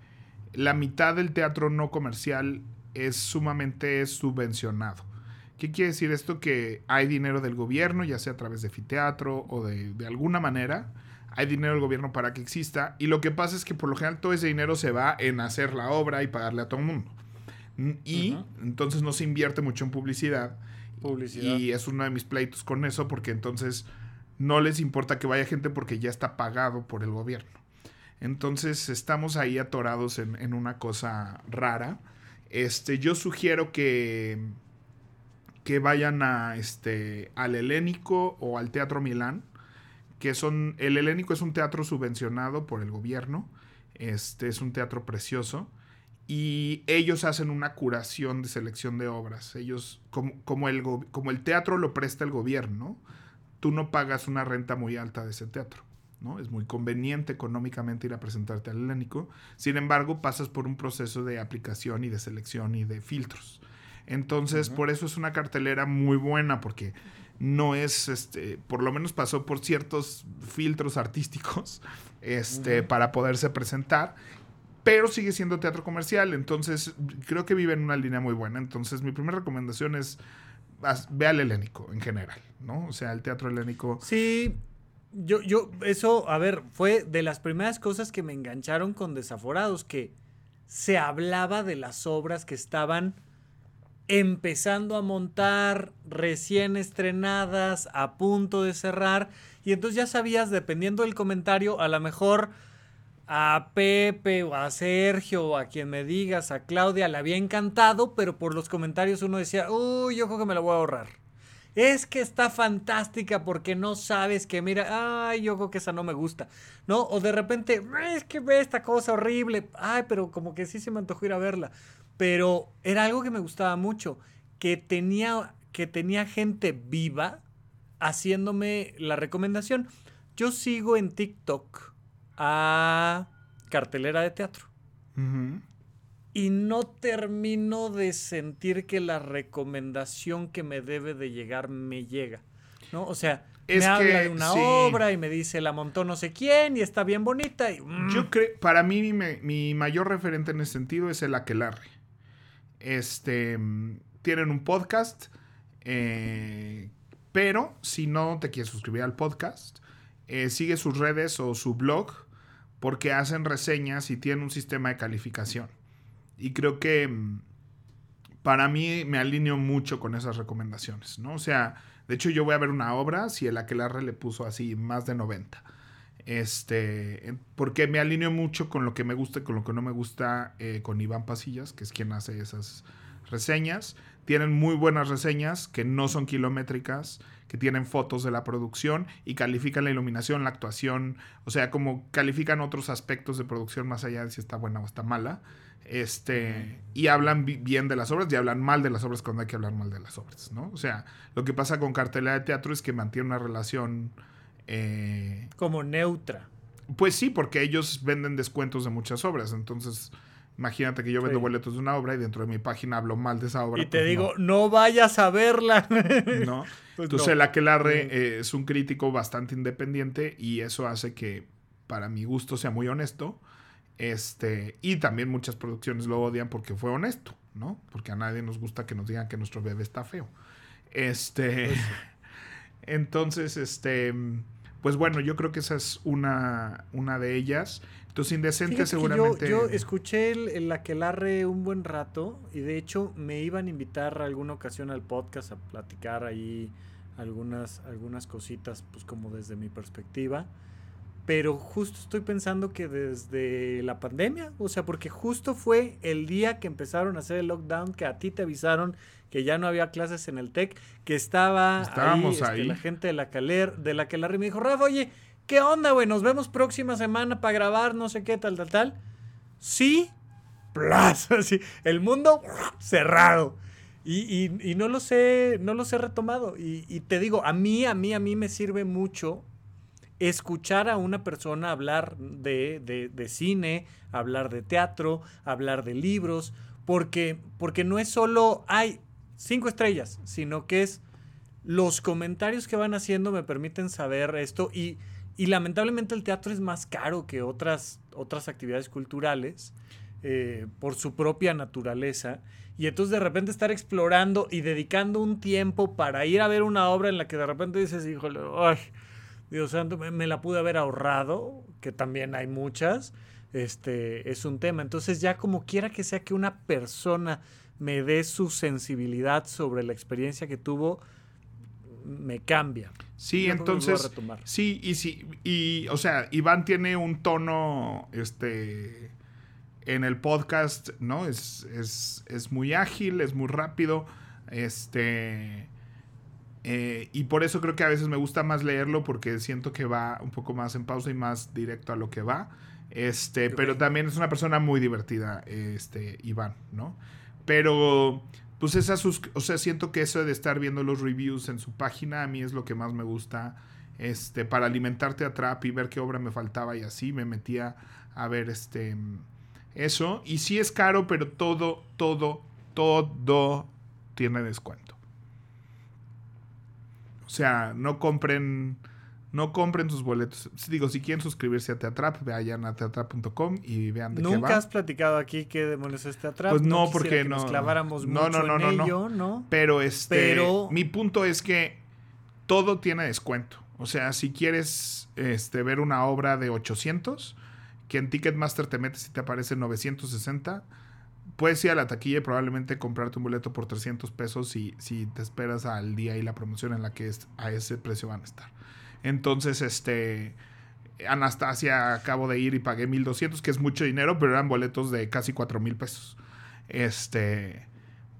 la mitad del teatro no comercial es sumamente subvencionado. ¿Qué quiere decir esto? Que hay dinero del gobierno, ya sea a través de fiteatro o de, alguna manera. Hay dinero del gobierno para que exista. Y lo que pasa es que por lo general todo ese dinero se va en hacer la obra y pagarle a todo el mundo. Y entonces no se invierte mucho en publicidad. Publicidad. Y es uno de mis pleitos con eso porque entonces no les importa que vaya gente porque ya está pagado por el gobierno. Entonces estamos ahí atorados en, en una cosa rara. Este, yo sugiero que que vayan a este al Helénico o al Teatro Milán, que son el Helénico es un teatro subvencionado por el gobierno. Este es un teatro precioso y ellos hacen una curación de selección de obras. Ellos como, como, el, como el teatro lo presta el gobierno, tú no pagas una renta muy alta de ese teatro. ¿no? Es muy conveniente económicamente ir a presentarte al helénico. Sin embargo, pasas por un proceso de aplicación y de selección y de filtros. Entonces, por eso es una cartelera muy buena, porque no es, este, por lo menos pasó por ciertos filtros artísticos, [laughs] este, para poderse presentar, pero sigue siendo teatro comercial, entonces creo que vive en una línea muy buena. Entonces, mi primera recomendación es ve al helénico en general, ¿no? O sea, el teatro helénico. Sí, yo, yo, eso, a ver, fue de las primeras cosas que me engancharon con Desaforados, que se hablaba de las obras que estaban empezando a montar, recién estrenadas, a punto de cerrar. Y entonces ya sabías, dependiendo del comentario, a lo mejor a Pepe o a Sergio o a quien me digas, a Claudia, le había encantado, pero por los comentarios uno decía, uy, yo creo que me la voy a ahorrar. Es que está fantástica porque no sabes que, mira, ay, yo creo que esa no me gusta, ¿no? O de repente, es que ve esta cosa horrible, ay, pero como que sí se me antojó ir a verla pero era algo que me gustaba mucho, que tenía, que tenía gente viva haciéndome la recomendación. Yo sigo en TikTok a cartelera de teatro. Y no termino de sentir que la recomendación que me debe de llegar me llega. ¿No? O sea, me habla de una obra y me dice la montó no sé quién y está bien bonita. Y, mm. Yo creo, para mí, mi, mi, mayor referente en ese sentido es el aquelarre. Este, tienen un podcast, eh, pero si no te quieres suscribir al podcast, eh, sigue sus redes o su blog porque hacen reseñas y tienen un sistema de calificación. Y creo que mm, para mí me alineo mucho con esas recomendaciones, ¿no? O sea, de hecho yo voy a ver una obra si el Aquelarre le puso así más de 90. Este, porque me alineo mucho con lo que me gusta y con lo que no me gusta eh, con Iván Pasillas, que es quien hace esas reseñas. Tienen muy buenas reseñas que no son kilométricas, que tienen fotos de la producción y califican la iluminación, la actuación, o sea, como califican otros aspectos de producción más allá de si está buena o está mala. Este, y hablan bien de las obras y hablan mal de las obras cuando hay que hablar mal de las obras, ¿no? O sea, lo que pasa con cartelera de teatro es que mantiene una relación eh, como neutra. Pues sí, porque ellos venden descuentos de muchas obras. Entonces, imagínate que yo vendo Sí. boletos de una obra y dentro de mi página hablo mal de esa obra. Y te pues digo, no. vayas a verla. [laughs] No. [laughs] Pues Entonces, no. el Aquelarre eh, es un crítico bastante independiente y eso hace que, para mi gusto, sea muy honesto. Este, y también muchas producciones lo odian porque fue honesto, ¿no? Porque a nadie nos gusta que nos digan que nuestro bebé está feo. Este. Pues [laughs] Entonces, este. Pues bueno, yo creo que esa es una, una de ellas. Entonces, Indecente seguramente. Yo, yo escuché el, el Aquelarre un buen rato y de hecho me iban a invitar alguna ocasión al podcast a platicar ahí algunas, algunas cositas, pues como desde mi perspectiva. Pero justo estoy pensando que desde la pandemia, o sea, porque justo fue el día que empezaron a hacer el lockdown, que a ti te avisaron que ya no había clases en el TEC, que estaba Estábamos ahí, este, ahí. la gente de la Caler, de la y me dijo, Rafa, oye, ¿qué onda, güey? Nos vemos próxima semana para grabar, no sé qué, tal, tal, tal. Sí, plas, [laughs] así, el mundo cerrado. Y, y- y no los he, no los he retomado. Y, y te digo, a mí, a mí, a mí me sirve mucho escuchar a una persona hablar de, de- cine, hablar de teatro, hablar de libros, porque, porque no es solo, hay cinco estrellas, sino que es los comentarios que van haciendo me permiten saber esto y, y lamentablemente el teatro es más caro que otras, otras actividades culturales eh, por su propia naturaleza. Y entonces de repente estar explorando y dedicando un tiempo para ir a ver una obra en la que de repente dices, híjole, ay, Dios santo, me, me la pude haber ahorrado, que también hay muchas, este, es un tema. Entonces ya como quiera que sea que una persona me dé su sensibilidad sobre la experiencia que tuvo, me cambia. Sí, Yo entonces. Sí, y sí, y, o sea, Iván tiene un tono, este, en el podcast, ¿no? Es, es, es muy ágil, es muy rápido, este, eh, y por eso creo que a veces me gusta más leerlo porque siento que va un poco más en pausa y más directo a lo que va, este, pero también es una persona muy divertida, este, Iván, ¿no? Pero, pues esas, sus- o sea, siento que eso de estar viendo los reviews en su página a mí es lo que más me gusta, este, para alimentarte a Trap y ver qué obra me faltaba y así me metía a ver, este, eso. Y sí es caro, pero todo, todo, todo tiene descuento. O sea, no compren, no compren sus boletos. Digo, si quieren suscribirse a Teatrap, vayan a teatrap.com y vean de qué Nunca va. has platicado aquí qué demonios es teatral. Pues no, quisiera porque que no- nos claváramos no, mucho no, no, en no, no. ello, ¿no? Pero este, Pero- mi punto es que todo tiene descuento. O sea, si quieres este, ver una obra de 800, que en Ticketmaster te metes y te aparece 960, puedes ir a la taquilla y probablemente comprarte un boleto por 300 pesos si, si te esperas al día y la promoción en la que es, a ese precio van a estar. Entonces, este... Anastasia acabo de ir y pagué 1200, que es mucho dinero, pero eran boletos de casi 4000 pesos. Este,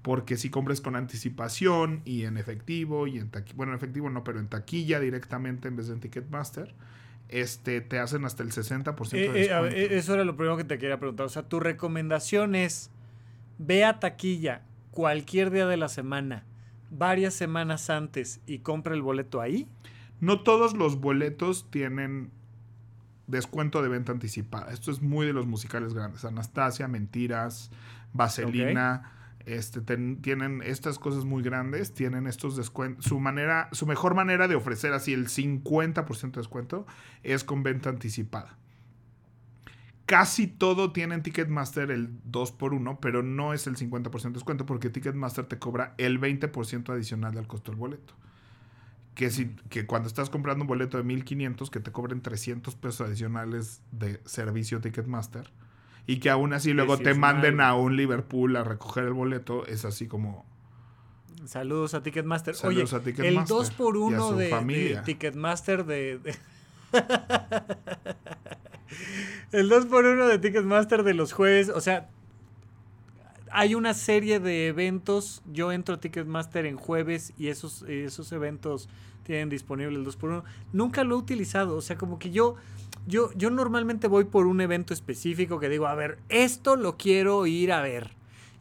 porque si compras con anticipación y en efectivo y en taquilla, bueno, en efectivo no, pero en taquilla directamente en vez de en Ticketmaster, este, te hacen hasta el 60% de Eh, eh, ver, descuento. eh, eso era lo primero que te quería preguntar. O sea, tu recomendación es ve a taquilla cualquier día de la semana, varias semanas antes y compra el boleto ahí. No todos los boletos tienen descuento de venta anticipada. Esto es muy de los musicales grandes. Anastasia, Mentiras, Vaselina, este, ten- tienen estas cosas muy grandes, tienen estos descuentos. Su manera, su mejor manera de ofrecer así el 50% de descuento es con venta anticipada. Casi todo tiene en Ticketmaster el 2x1, pero no es el 50% de descuento porque Ticketmaster te cobra el 20% adicional del costo del boleto. Que, si, que cuando estás comprando un boleto de 1500, que te cobren 300 pesos adicionales de servicio Ticketmaster y que aún así luego sí te manden mal. a un Liverpool a recoger el boleto, es así como Saludos a Ticketmaster. Saludos Oye, a Ticketmaster el 2x1 y a su de. Ticketmaster de... de- [laughs] el 2x1 de Ticketmaster de los jueves, o sea, hay una serie de eventos. Yo entro a Ticketmaster en jueves y esos, esos eventos tienen disponible el 2x1. Nunca lo he utilizado. O sea, como que yo, yo, yo normalmente voy por un evento específico que digo, a ver, esto lo quiero ir a ver.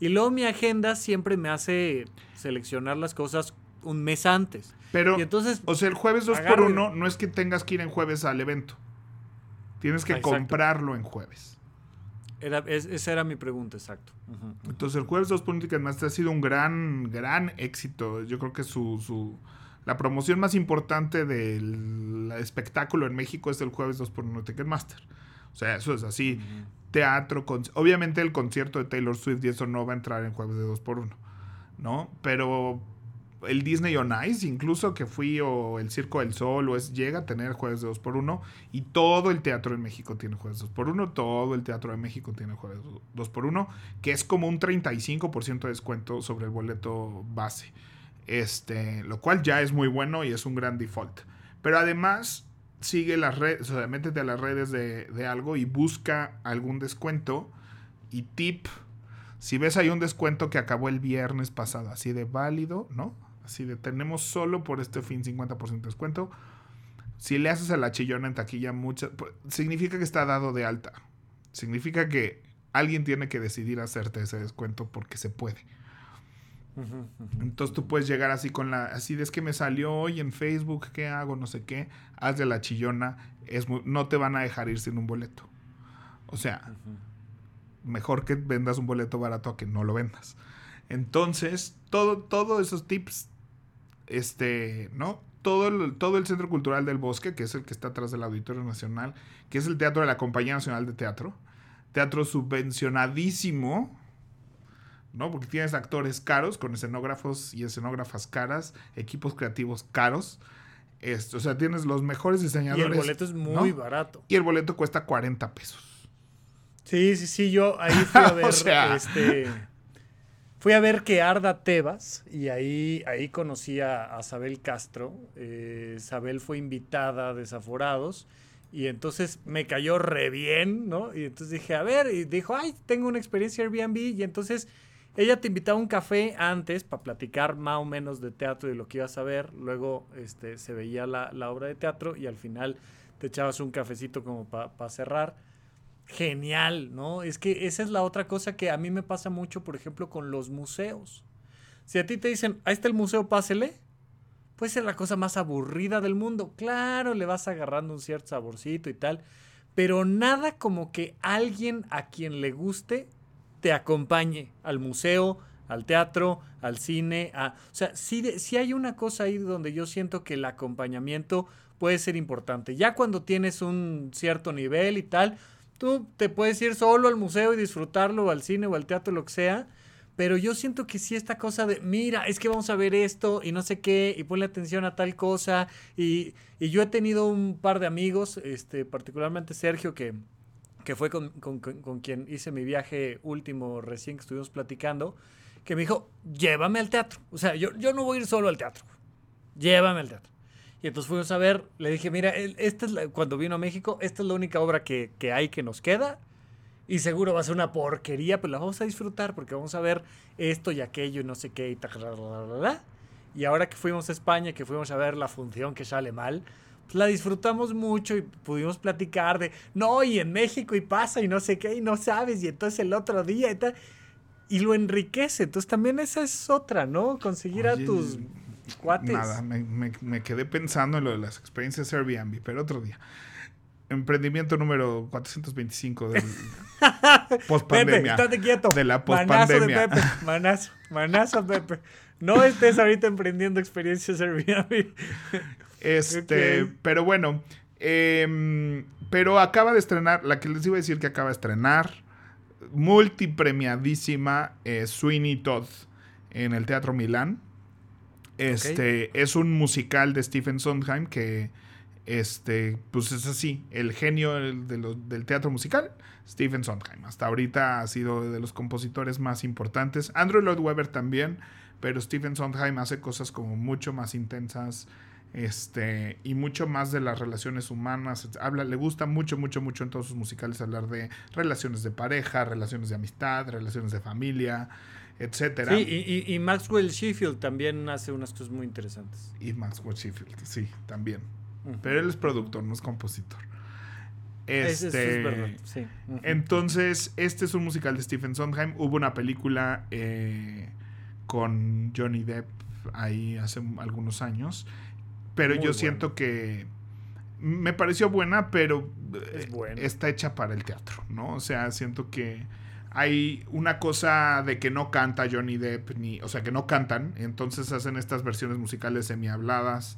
Y luego mi agenda siempre me hace seleccionar las cosas un mes antes. Pero, Y entonces, o sea, el jueves 2 por agarre. 1 no es que tengas que ir en jueves al evento. Tienes que Exacto. comprarlo en jueves. Era, es- esa era mi pregunta, exacto. Entonces el jueves 2 por un Ticketmaster ha sido un gran, gran éxito. Yo creo que su, su la promoción más importante del espectáculo en México es el jueves 2 por 1 Ticketmaster. O sea, eso es así. Teatro, con- obviamente el concierto de Taylor Swift y eso no va a entrar en jueves de 2 por 1 ¿no? Pero el Disney on Ice, incluso que fui, o el Circo del Sol, o es, llega a tener jueves de 2 por 1 y todo el teatro en México tiene jueves 2 por 1 todo el teatro de México tiene jueves 2 por 1 que es como un 35% de descuento sobre el boleto base. Este, lo cual ya es muy bueno y es un gran default. Pero además, sigue las redes, o sea, métete a las redes de, de algo y busca algún descuento. Y tip, si ves hay un descuento que acabó el viernes pasado, así de válido, ¿no? Así de tenemos solo por este fin 50% de descuento. Si le haces a la chillona en taquilla, mucha, pues, significa que está dado de alta. Significa que alguien tiene que decidir hacerte ese descuento porque se puede. Entonces tú puedes llegar así con la, así de es que me salió hoy en Facebook, ¿qué hago? No sé qué. Hazle la chillona, es no te van a dejar ir sin un boleto. O sea, mejor que vendas un boleto barato a que no lo vendas. Entonces, todo, todos esos tips, este, ¿no? Todo el, todo el Centro Cultural del Bosque, que es el que está atrás del Auditorio Nacional, que es el teatro de la Compañía Nacional de Teatro, teatro subvencionadísimo, ¿no? Porque tienes actores caros, con escenógrafos y escenógrafas caras, equipos creativos caros. Esto, o sea, tienes los mejores Y diseñadores. el boleto es muy ¿no? barato. Y el boleto cuesta 40 pesos. Sí, sí, sí, yo ahí fui a [laughs] ver, O sea. este, fui a ver que Arda Tebas y ahí, ahí conocí a, Sabel Castro. Eh, Sabel fue invitada a Desaforados y entonces me cayó re bien, ¿no? Y entonces dije, a ver, y dijo, ay, tengo una experiencia Airbnb y entonces ella te invitaba a un café antes para platicar más o menos de teatro y lo que ibas a ver. Luego este, se veía la, la obra de teatro y al final te echabas un cafecito como para cerrar genial, ¿no? Es que esa es la otra cosa que a mí me pasa mucho, por ejemplo, con los museos. Si a ti te dicen, ahí está el museo, pásele, puede ser la cosa más aburrida del mundo. Claro, le vas agarrando un cierto saborcito y tal, pero nada como que alguien a quien le guste te acompañe al museo, al teatro, al cine. A, o sea, de- sí hay una cosa ahí donde yo siento que el acompañamiento puede ser importante. Ya cuando tienes un cierto nivel y tal, tú te puedes ir solo al museo y disfrutarlo, o al cine o al teatro, lo que sea. Pero yo siento que sí esta cosa de, mira, es que vamos a ver esto y no sé qué, y ponle atención a tal cosa. Y, y yo he tenido un par de amigos, este, particularmente Sergio, que, que fue con, con- con- quien hice mi viaje último recién que estuvimos platicando, que me dijo, llévame al teatro. O sea, yo, yo no voy a ir solo al teatro. Llévame al teatro. Y entonces fuimos a ver, le dije, mira, esta es la- cuando vino a México, esta es la única obra que, que hay que nos queda. Y seguro va a ser una porquería, pero la vamos a disfrutar porque vamos a ver esto y aquello y no sé qué y tal. Y ahora que fuimos a España, que fuimos a ver la función que sale mal, pues la disfrutamos mucho y pudimos platicar de, no, y en México y pasa y no sé qué y no sabes y entonces el otro día y tal. Y lo enriquece. Entonces también esa es otra, ¿no? Conseguir Oye, a tus cuates. Nada, me, me- me quedé pensando en lo de las experiencias Airbnb, pero otro día. Emprendimiento número 425 del [laughs] Pepe, post-pandemia. estate quieto. De la Manazo de pospandemia. Pepe. Manazo, manazo Pepe. No estés ahorita emprendiendo experiencias Airbnb. Este, [laughs] pero bueno, em, pero acaba de estrenar, la que les iba a decir que acaba de estrenar, multipremiadísima eh, Sweeney Todd en el Teatro Milán. Este es un musical de Stephen Sondheim que este pues es así, el genio del, de lo- del teatro musical, Stephen Sondheim. Hasta ahorita ha sido de los compositores más importantes. Andrew Lloyd Webber también, pero Stephen Sondheim hace cosas como mucho más intensas este y mucho más de las relaciones humanas habla le gusta mucho mucho mucho en todos sus musicales hablar de relaciones de pareja relaciones de amistad relaciones de familia etcétera Sí, y, y- y Maxwell Sheffield también hace unas cosas muy interesantes. y Maxwell Sheffield sí también pero él es productor no es compositor este es verdad, sí. Entonces este es un musical de Stephen Sondheim hubo una película eh, con Johnny Depp ahí hace algunos años pero Muy yo bueno. siento que me pareció buena, pero Es eh, buena. está hecha para el teatro, ¿no? O sea, siento que hay una cosa de que no canta Johnny Depp, ni, o sea, que no cantan, entonces hacen estas versiones musicales semihabladas.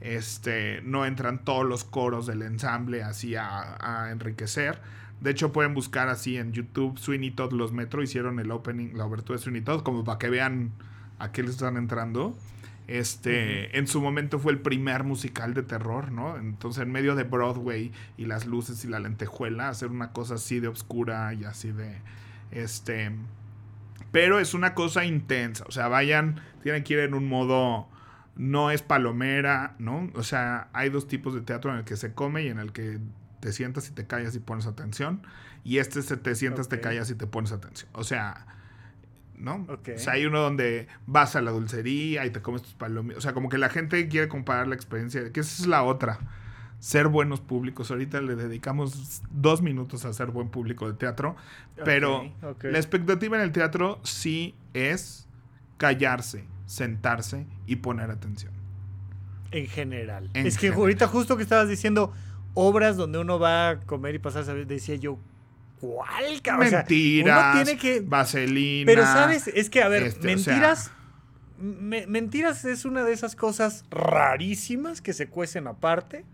Este, no entran todos los coros del ensamble así a, a enriquecer. De hecho, pueden buscar así en YouTube Sweeney Todd Los Metro. Hicieron el opening, la obertura de Sweeney Todd, como para que vean a qué le están entrando. Este, en su momento fue el primer musical de terror, ¿no? Entonces, en medio de Broadway y las luces y la lentejuela, hacer una cosa así de oscura y así de. Este. Pero es una cosa intensa. O sea, vayan, tienen que ir en un modo. No es palomera, ¿no? O sea, hay dos tipos de teatro en el que se come y en el que te sientas y te callas y pones atención. Y este se te sientas, te callas y te pones atención. O sea, ¿no? Ok. O sea, hay uno donde vas a la dulcería y te comes tus palomitas. O sea, como que la gente quiere comparar la experiencia. Que esa es la otra. Ser buenos públicos. Ahorita le dedicamos dos minutos a ser buen público de teatro. Pero la expectativa en el teatro sí es callarse, sentarse y poner atención. En general. En es que general. ahorita justo que estabas diciendo obras donde uno va a comer y pasar, decía yo, ¿cuál? cabrón? O sea, Mentiras, uno tiene que... vaselina. Pero sabes, es que, a ver, este, o mentiras... me- mentiras es una de esas cosas rarísimas que se cuecen aparte,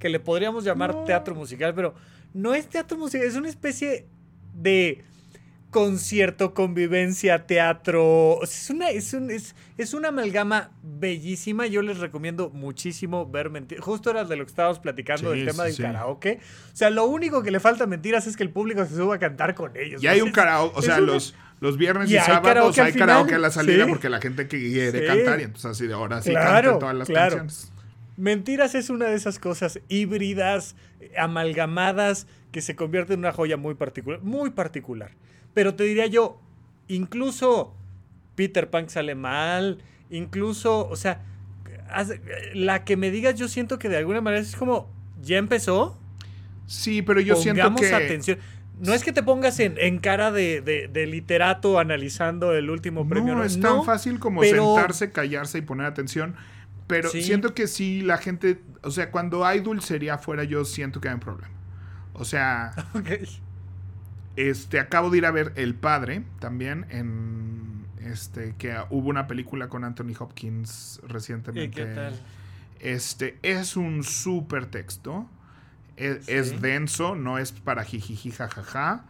que le podríamos llamar No. teatro musical, pero no es teatro musical, es una especie de concierto, convivencia, teatro. O sea, es, una, es, un- es, es una amalgama bellísima. Yo les recomiendo muchísimo ver mentiras. Justo era de lo que estábamos platicando Sí, del tema sí, del sí. karaoke. O sea, lo único que le falta a mentiras es que el público se suba a cantar con ellos. Y hay un karaoke, o sea, una- los, los viernes y, Y hay sábados karaoke hay karaoke a la salida sí. porque la gente que quiere Sí. cantar y entonces así de ahora sí Claro, todas las claro. canciones. Mentiras es una de esas cosas híbridas, amalgamadas, que se convierte en una joya muy particular, muy particular. Pero te diría yo, incluso Peter Pan sale mal, incluso, o sea, la que me digas, yo siento que de alguna manera es como, ya empezó, Sí, pero yo siento pongamos que atención. No es que te pongas en, en cara de, de- de literato analizando el último premio. no es tan fácil como pero- sentarse, callarse y poner atención. Pero Sí. siento que sí, la gente, o sea, cuando hay dulcería afuera, yo siento que hay un problema. O sea, [laughs] Ok. este, acabo de ir a ver El Padre también en, este, que hubo una película con Anthony Hopkins ¿Y recientemente. qué tal? Este, es un súper texto. Es, Sí. es denso, no es para jijiji jajaja.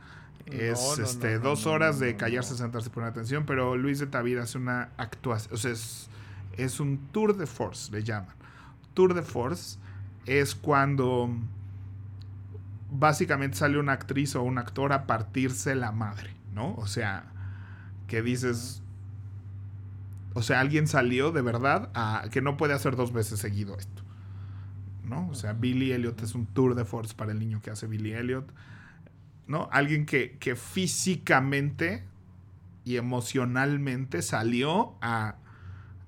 Es no, este, no, dos horas de callarse, sentarse y poner atención. Pero Luis de Tavira hace una actuación. O sea, es, es un tour de force, le llaman. Tour de force es cuando básicamente sale una actriz o un actor a partirse la madre, ¿no? O sea, que dices. O sea, alguien salió de verdad a que no puede hacer dos veces seguido esto. ¿No? O sea, Billy Elliot es un tour de force para el niño que hace Billy Elliot. ¿No? Alguien que, que físicamente y emocionalmente salió a,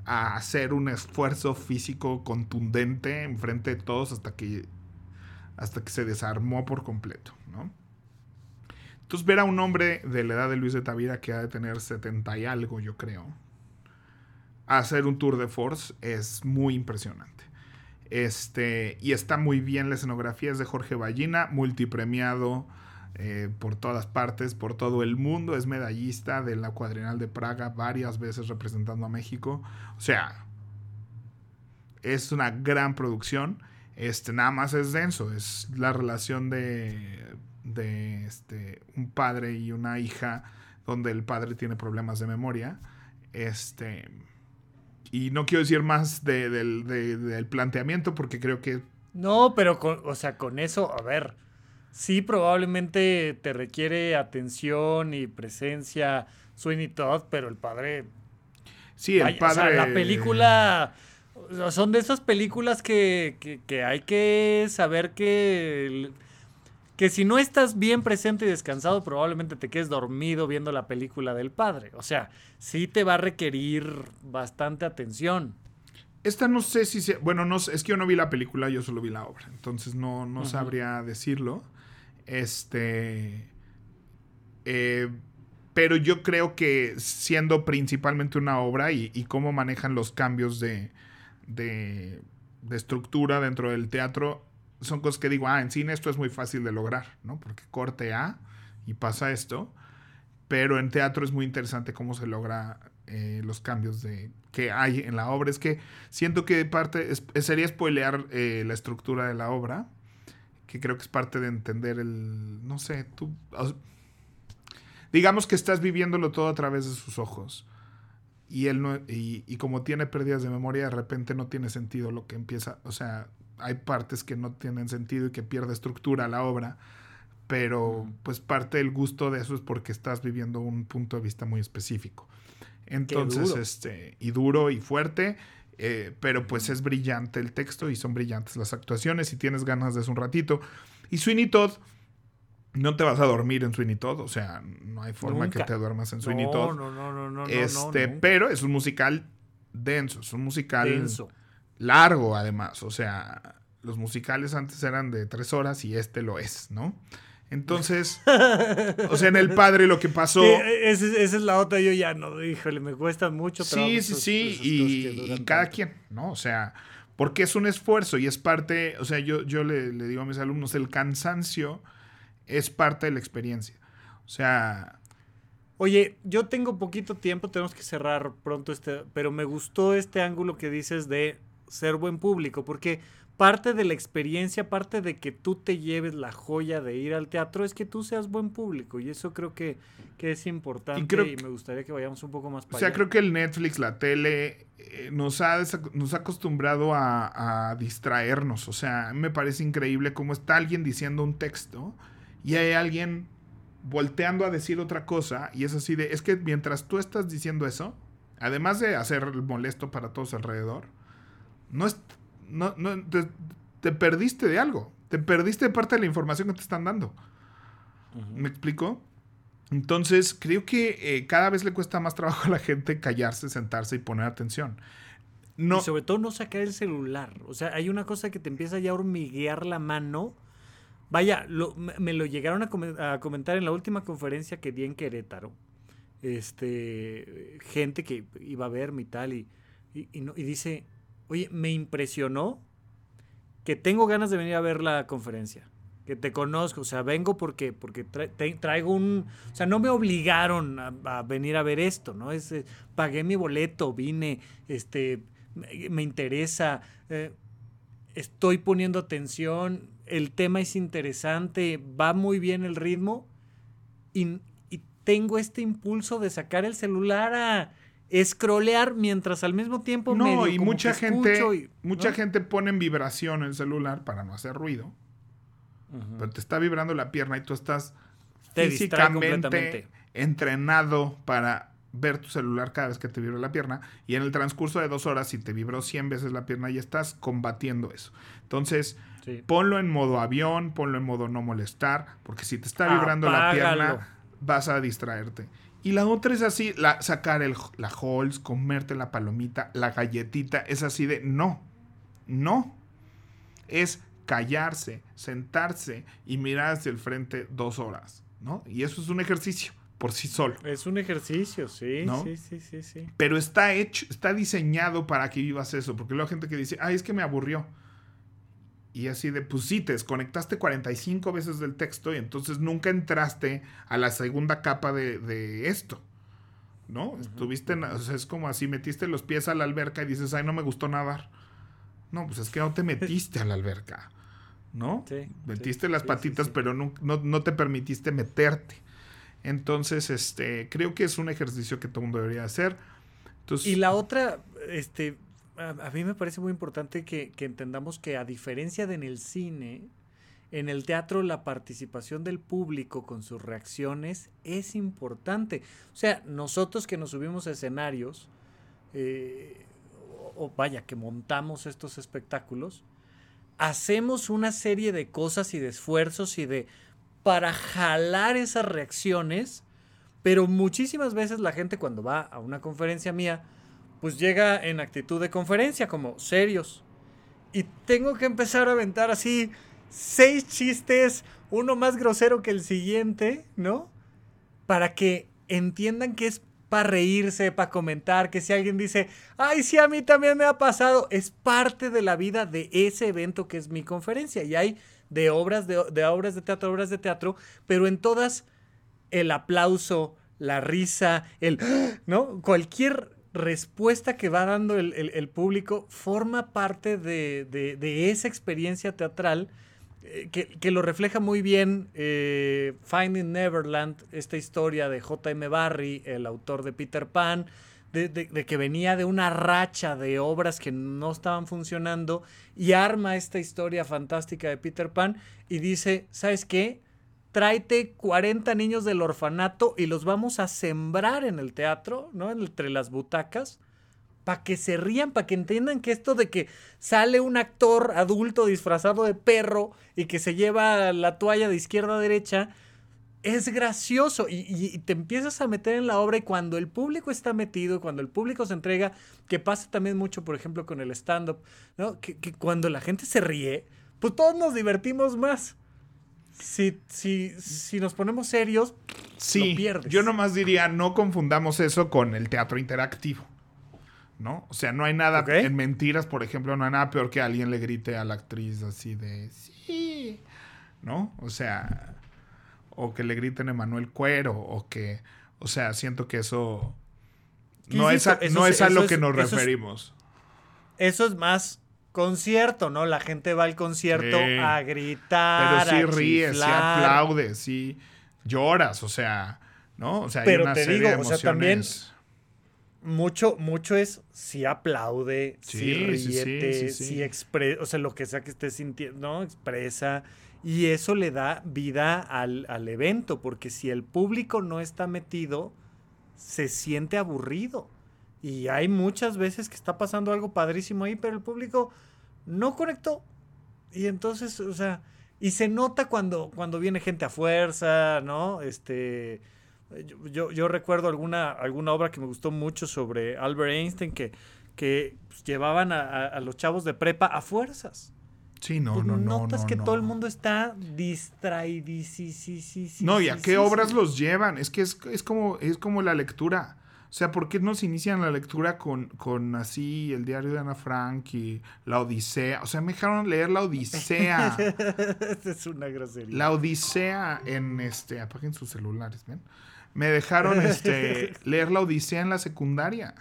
a hacer un esfuerzo físico contundente enfrente de todos hasta que hasta que se desarmó por completo, ¿no? Entonces ver a un hombre de la edad de Luis de Tavira que ha de tener 70 y algo, yo creo, hacer un tour de force es muy impresionante. Este, y está muy bien la escenografía, es de Jorge Ballina, multipremiado eh, por todas partes, por todo el mundo, es medallista de la cuadrinal de Praga varias veces representando a México. O sea, es una gran producción. Este, nada más es denso, es la relación de, de este, un padre y una hija donde el padre tiene problemas de memoria. Este, y no quiero decir más de- del, de- del planteamiento porque creo que No, pero con, o sea, con eso, a ver, sí probablemente te requiere atención y presencia Sweeney Todd, pero el padre, sí, el vaya, o sea, padre... la película, o sea, son de esas películas que, que- que hay que saber que, que si no estás bien presente y descansado, probablemente te quedes dormido viendo la película del padre. O sea, sí te va a requerir bastante atención. Esta no sé si se... Bueno, no es que yo no vi la película, yo solo vi la obra. Entonces no, no sabría decirlo. Este... eh, pero yo creo que siendo principalmente una obra y, cómo manejan los cambios de, de, de estructura dentro del teatro, son cosas que digo, ah, en cine esto es muy fácil de lograr, ¿no? Porque corte A y pasa esto, pero en teatro es muy interesante cómo se logra eh, los cambios de que hay en la obra. Es que siento que parte, sería spoilear eh, la estructura de la obra, que creo que es parte de entender el, no sé, tú, digamos que estás viviéndolo todo a través de sus ojos. Y él no, y, y como tiene pérdidas de memoria, de repente no tiene sentido lo que empieza, o sea, hay partes que no tienen sentido y que pierde estructura la obra, pero pues parte del gusto de eso es porque estás viviendo un punto de vista muy específico. Entonces, este, y duro y fuerte, eh, pero pues es brillante el texto y son brillantes las actuaciones si tienes ganas de eso un ratito. Y Sweeney Todd, no te vas a dormir en Sweeney Todd, o sea, no hay forma que te duermas en Sweeney Todd. No, no, no, no, este, pero es un musical denso, es un musical denso largo además, o sea, los musicales antes eran de tres horas y este lo es, ¿no? Entonces, [laughs] o sea, en El Padre lo que pasó... esa es la otra, yo ya no, híjole, me cuesta mucho. Sí, sí, sí, y, cada quien, ¿no? O sea, porque es un esfuerzo y es parte, o sea, yo, yo le, le digo a mis alumnos, el cansancio es parte de la experiencia. O sea... Oye, yo tengo poquito tiempo, tenemos que cerrar pronto este, pero me gustó este ángulo que dices de ser buen público, porque parte de la experiencia, parte de que tú te lleves la joya de ir al teatro, es que tú seas buen público. Y eso creo que, que es importante y, me gustaría que vayamos un poco más para O sea, creo que el Netflix, la tele, eh, nos, ha, nos ha acostumbrado a, a, distraernos. O sea, me parece increíble cómo está alguien diciendo un texto y hay alguien volteando a decir otra cosa. Y es así de, es que mientras tú estás diciendo eso, además de hacer molesto para todos alrededor, no es. No, no, te, perdiste de algo. Te perdiste parte de la información que te están dando. ¿Me explico? Entonces, creo que eh, cada vez le cuesta más trabajo a la gente callarse, sentarse y poner atención. No. Y sobre todo no sacar el celular. O sea, hay una cosa que te empieza ya a hormiguear la mano. Vaya, me, lo llegaron a, comentar en la última conferencia que di en Querétaro. Este, gente que iba a verme y tal, y, y, y dice, Oye, me impresionó que tengo ganas de venir a ver la conferencia. Que te conozco, o sea, vengo porque, porque traigo un... O sea, no me obligaron a, venir a ver esto, ¿no? Es, eh, pagué mi boleto, vine, este, me, interesa, eh, estoy poniendo atención, el tema es interesante, va muy bien el ritmo y, y tengo este impulso de sacar el celular a scrollear mientras al mismo tiempo no y mucha gente mucha gente pone en vibración el celular para no hacer ruido. Pero te está vibrando la pierna y tú estás físicamente entrenado para ver tu celular cada vez que te vibra la pierna. Y en el transcurso de dos horas si te vibró 100 veces la pierna ya estás combatiendo eso. Entonces ponlo en modo avión ponlo en modo no molestar porque si te está vibrando la pierna vas a distraerte y la otra es así, la, sacar el, la Halls, comerte la palomita, la galletita, es así de no, no. Es callarse, sentarse y mirar hacia el frente dos horas, ¿no? Y eso es un ejercicio por sí solo. Es un ejercicio, sí, sí, sí, sí, sí. Pero está hecho, está diseñado para que vivas eso, porque luego hay gente que dice, ay, es que me aburrió. Y así de, pues sí, te desconectaste 45 veces del texto y entonces nunca entraste a la segunda capa de, esto. ¿No? Estuviste, o sea, es como así, metiste los pies a la alberca y dices, ay, no me gustó nadar. No, pues es que no te metiste a la alberca. ¿No? [laughs] Sí, metiste las patitas, pero no, no, te permitiste meterte. Entonces, este, creo que es un ejercicio que todo el mundo debería hacer. y la otra, este, a, mí me parece muy importante que, entendamos que a diferencia de en el cine, en el teatro la participación del público con sus reacciones es importante. O sea, nosotros que nos subimos a escenarios, eh, o, vaya, que montamos estos espectáculos, hacemos una serie de cosas y de esfuerzos y de para jalar esas reacciones, pero muchísimas veces la gente cuando va a una conferencia mía, pues llega en actitud de conferencia, como serios. Y tengo que empezar a aventar así seis chistes, uno más grosero que el siguiente, ¿no? Para que entiendan que es para reírse, para comentar, que si alguien dice, ay, sí, a mí también me ha pasado, es parte de la vida de ese evento que es mi conferencia. Y hay de obras de, obras de teatro, obras de teatro, pero en todas el aplauso, la risa, el, ¿no? Cualquier respuesta que va dando el, público forma parte de, esa experiencia teatral eh, que, lo refleja muy bien eh, Finding Neverland, esta historia de J.M. Barry, el autor de Peter Pan, de, que venía de una racha de obras que no estaban funcionando y arma esta historia fantástica de Peter Pan y dice, ¿sabes qué? Tráete 40 niños del orfanato y los vamos a sembrar en el teatro, ¿no? Entre las butacas para que se rían, para que entiendan que esto de que sale un actor adulto disfrazado de perro y que se lleva la toalla de izquierda a derecha, es gracioso y, te empiezas a meter en la obra y cuando el público está metido, cuando el público se entrega, que pasa también mucho, por ejemplo, con el stand-up, ¿no? Que, cuando la gente se ríe, pues todos nos divertimos más. Si, si, si nos ponemos serios, sí, lo pierdes. Yo nomás diría, no confundamos eso con el teatro interactivo. ¿no? O sea, no hay nada en mentiras, por ejemplo, no hay nada peor que alguien le grite a la actriz así de sí, ¿no? O sea, o que le griten a Emanuel Cuero, o que, o sea, siento que eso no es a, no es, a lo que nos referimos. eso es más concierto, ¿no? La gente va al concierto a gritar, Pero sí ríes, sí aplaudes, sí lloras, o sea, ¿no? O sea, Pero te digo, o sea, también mucho, mucho es si aplaude, si ríete, si expresa, o sea, lo que sea que esté sintiendo, ¿no? Expresa. Y eso le da vida al, al, evento, porque si el público no está metido, se siente aburrido. Y hay muchas veces que está pasando algo padrísimo ahí, pero el público no conectó. Y entonces, o sea, y se nota cuando, cuando viene gente a fuerza, ¿no? Este yo, yo, recuerdo alguna, alguna obra que me gustó mucho sobre Albert Einstein que, que pues, llevaban a, los chavos de prepa a fuerzas. Sí, no, pues, no, no. Notas que todo el mundo está distraído. No, ¿y a qué obras los llevan? Es que es, como, es como la lectura. O sea, ¿por qué no se inician la lectura con, con así el diario de Ana Frank y la Odisea? O sea, me dejaron leer la Odisea. [laughs] es una grosería. La Odisea en este. Apaguen sus celulares, ¿ven? me dejaron este, [laughs] leer la Odisea en la secundaria.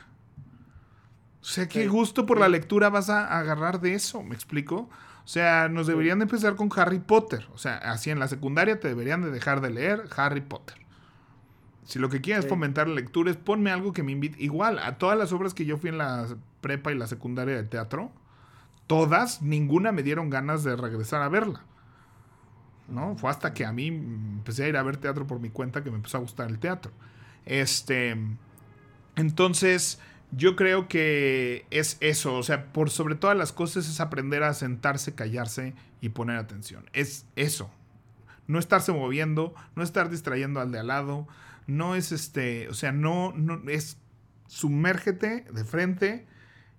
O sea, qué gusto por la lectura vas a agarrar de eso, ¿me explico? O sea, nos deberían de empezar con Harry Potter. O sea, así en la secundaria te deberían de dejar de leer Harry Potter. Si lo que quieres es fomentar la lectura, es ponme algo que me invite. Igual, a todas las obras que yo fui en la prepa y la secundaria de teatro, todas, ninguna me dieron ganas de regresar a verla. ¿no? Fue hasta que a mí empecé a ir a ver teatro por mi cuenta que me empezó a gustar el teatro. Este, entonces, yo creo que es eso, o sea, por sobre todas las cosas es aprender a sentarse, callarse y poner atención. Es eso. No estarse moviendo, no estar distrayendo al de al lado, no es este, o sea, no, no es sumérgete de frente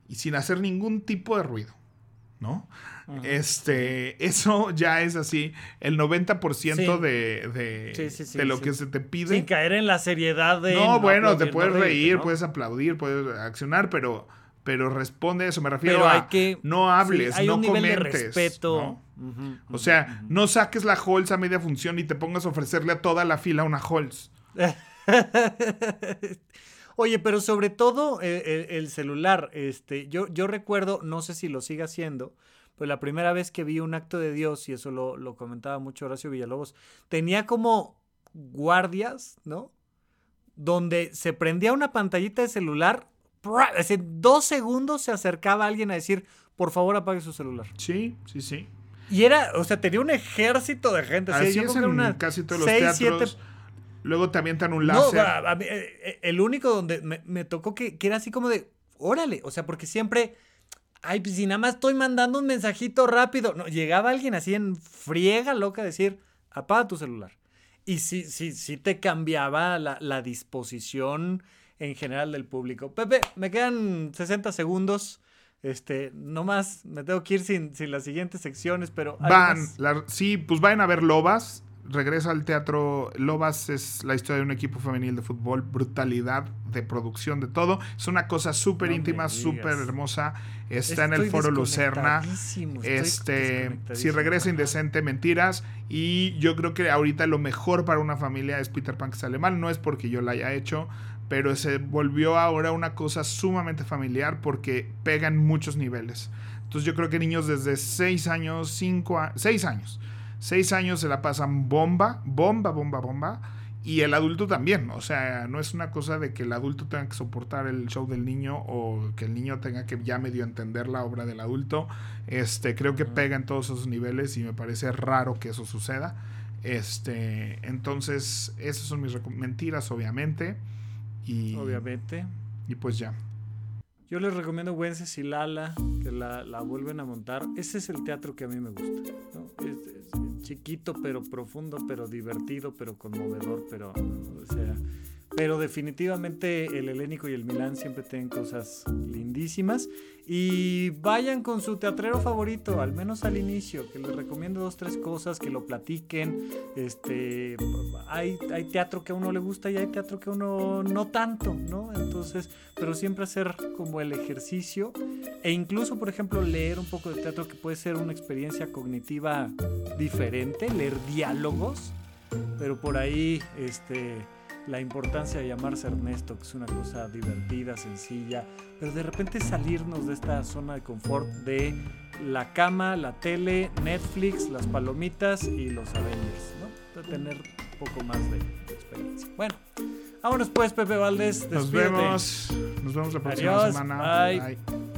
y sin hacer ningún tipo de ruido. ¿no? Este, eso ya es así, el 90% de, de, lo que se te pide. Sin caer en la seriedad de... No, bueno, te puedes reír, puedes aplaudir, puedes accionar, pero, pero responde eso, me refiero a que, no hables, no un comentes. De respeto. o sea, no saques la Halls a media función y te pongas a ofrecerle a toda la fila una Halls. [laughs] Oye, pero sobre todo eh, el, celular, este, yo, yo recuerdo, no sé si lo sigue haciendo, pero la primera vez que vi un acto de Dios, y eso lo, comentaba mucho Horacio Villalobos, tenía como guardias, ¿no? Donde se prendía una pantallita de celular, hace dos segundos se acercaba alguien a decir, por favor apague su celular. Sí, sí, sí. Y era, o sea, tenía un ejército de gente. Así es en casi todos los teatros. Luego te avientan un láser. No, eh, eh, el único donde me, tocó que, era así como de, órale, o sea, porque siempre, ay, pues si nada más estoy mandando un mensajito rápido. No, llegaba alguien así en friega loca a decir, apaga tu celular. Y sí, sí, sí te cambiaba la, disposición en general del público. Pepe, me quedan 60 segundos. Este, no más, me tengo que ir sin, sin las siguientes secciones, pero. Van, sí, pues vayan a ver Lobas regresa al teatro. Lobas es la historia de un equipo femenil de fútbol, brutalidad de producción, de todo. Es una cosa súper íntima, súper hermosa. Está en el foro Lucerna. Este, si regresa indecente, mentiras. Y yo creo que ahorita lo mejor para una familia es Peter Pan que sale mal. No es porque yo la haya hecho, pero se volvió ahora una cosa sumamente familiar porque pega en muchos niveles. Entonces yo creo que niños desde 6 años, 5 a 6 años, 6 años se la pasan bomba, bomba, bomba, bomba. Y el adulto también, o sea, no es una cosa de que el adulto tenga que soportar el show del niño o que el niño tenga que ya medio entender la obra del adulto. Este, creo que pega en todos esos niveles y me parece raro que eso suceda. Este, entonces, esas son mis mentiras, obviamente. Y, obviamente. Y pues ya. Yo les recomiendo Wences y Lala, que la, la, vuelven a montar. Ese es el teatro que a mí me gusta. Es, chiquito, pero profundo, pero divertido, pero conmovedor, pero, o sea, pero definitivamente el Helénico y el Milán siempre tienen cosas lindísimas. Y vayan con su teatrero favorito, al menos al inicio, que les recomiendo dos, tres cosas, que lo platiquen. Este, hay, hay teatro que a uno le gusta y hay teatro que a uno no tanto, ¿no? Entonces, pero siempre hacer como el ejercicio e incluso, por ejemplo, leer un poco de teatro que puede ser una experiencia cognitiva diferente, leer diálogos, pero por ahí, este la importancia de llamarse Ernesto, que es una cosa divertida, sencilla, pero de repente salirnos de esta zona de confort de la cama, la tele, Netflix, las palomitas y los Avengers, ¿no? De tener un poco más de, experiencia. Bueno, vámonos pues, Pepe Valdés. Nos vemos. Nos vemos la próxima semana. Bye.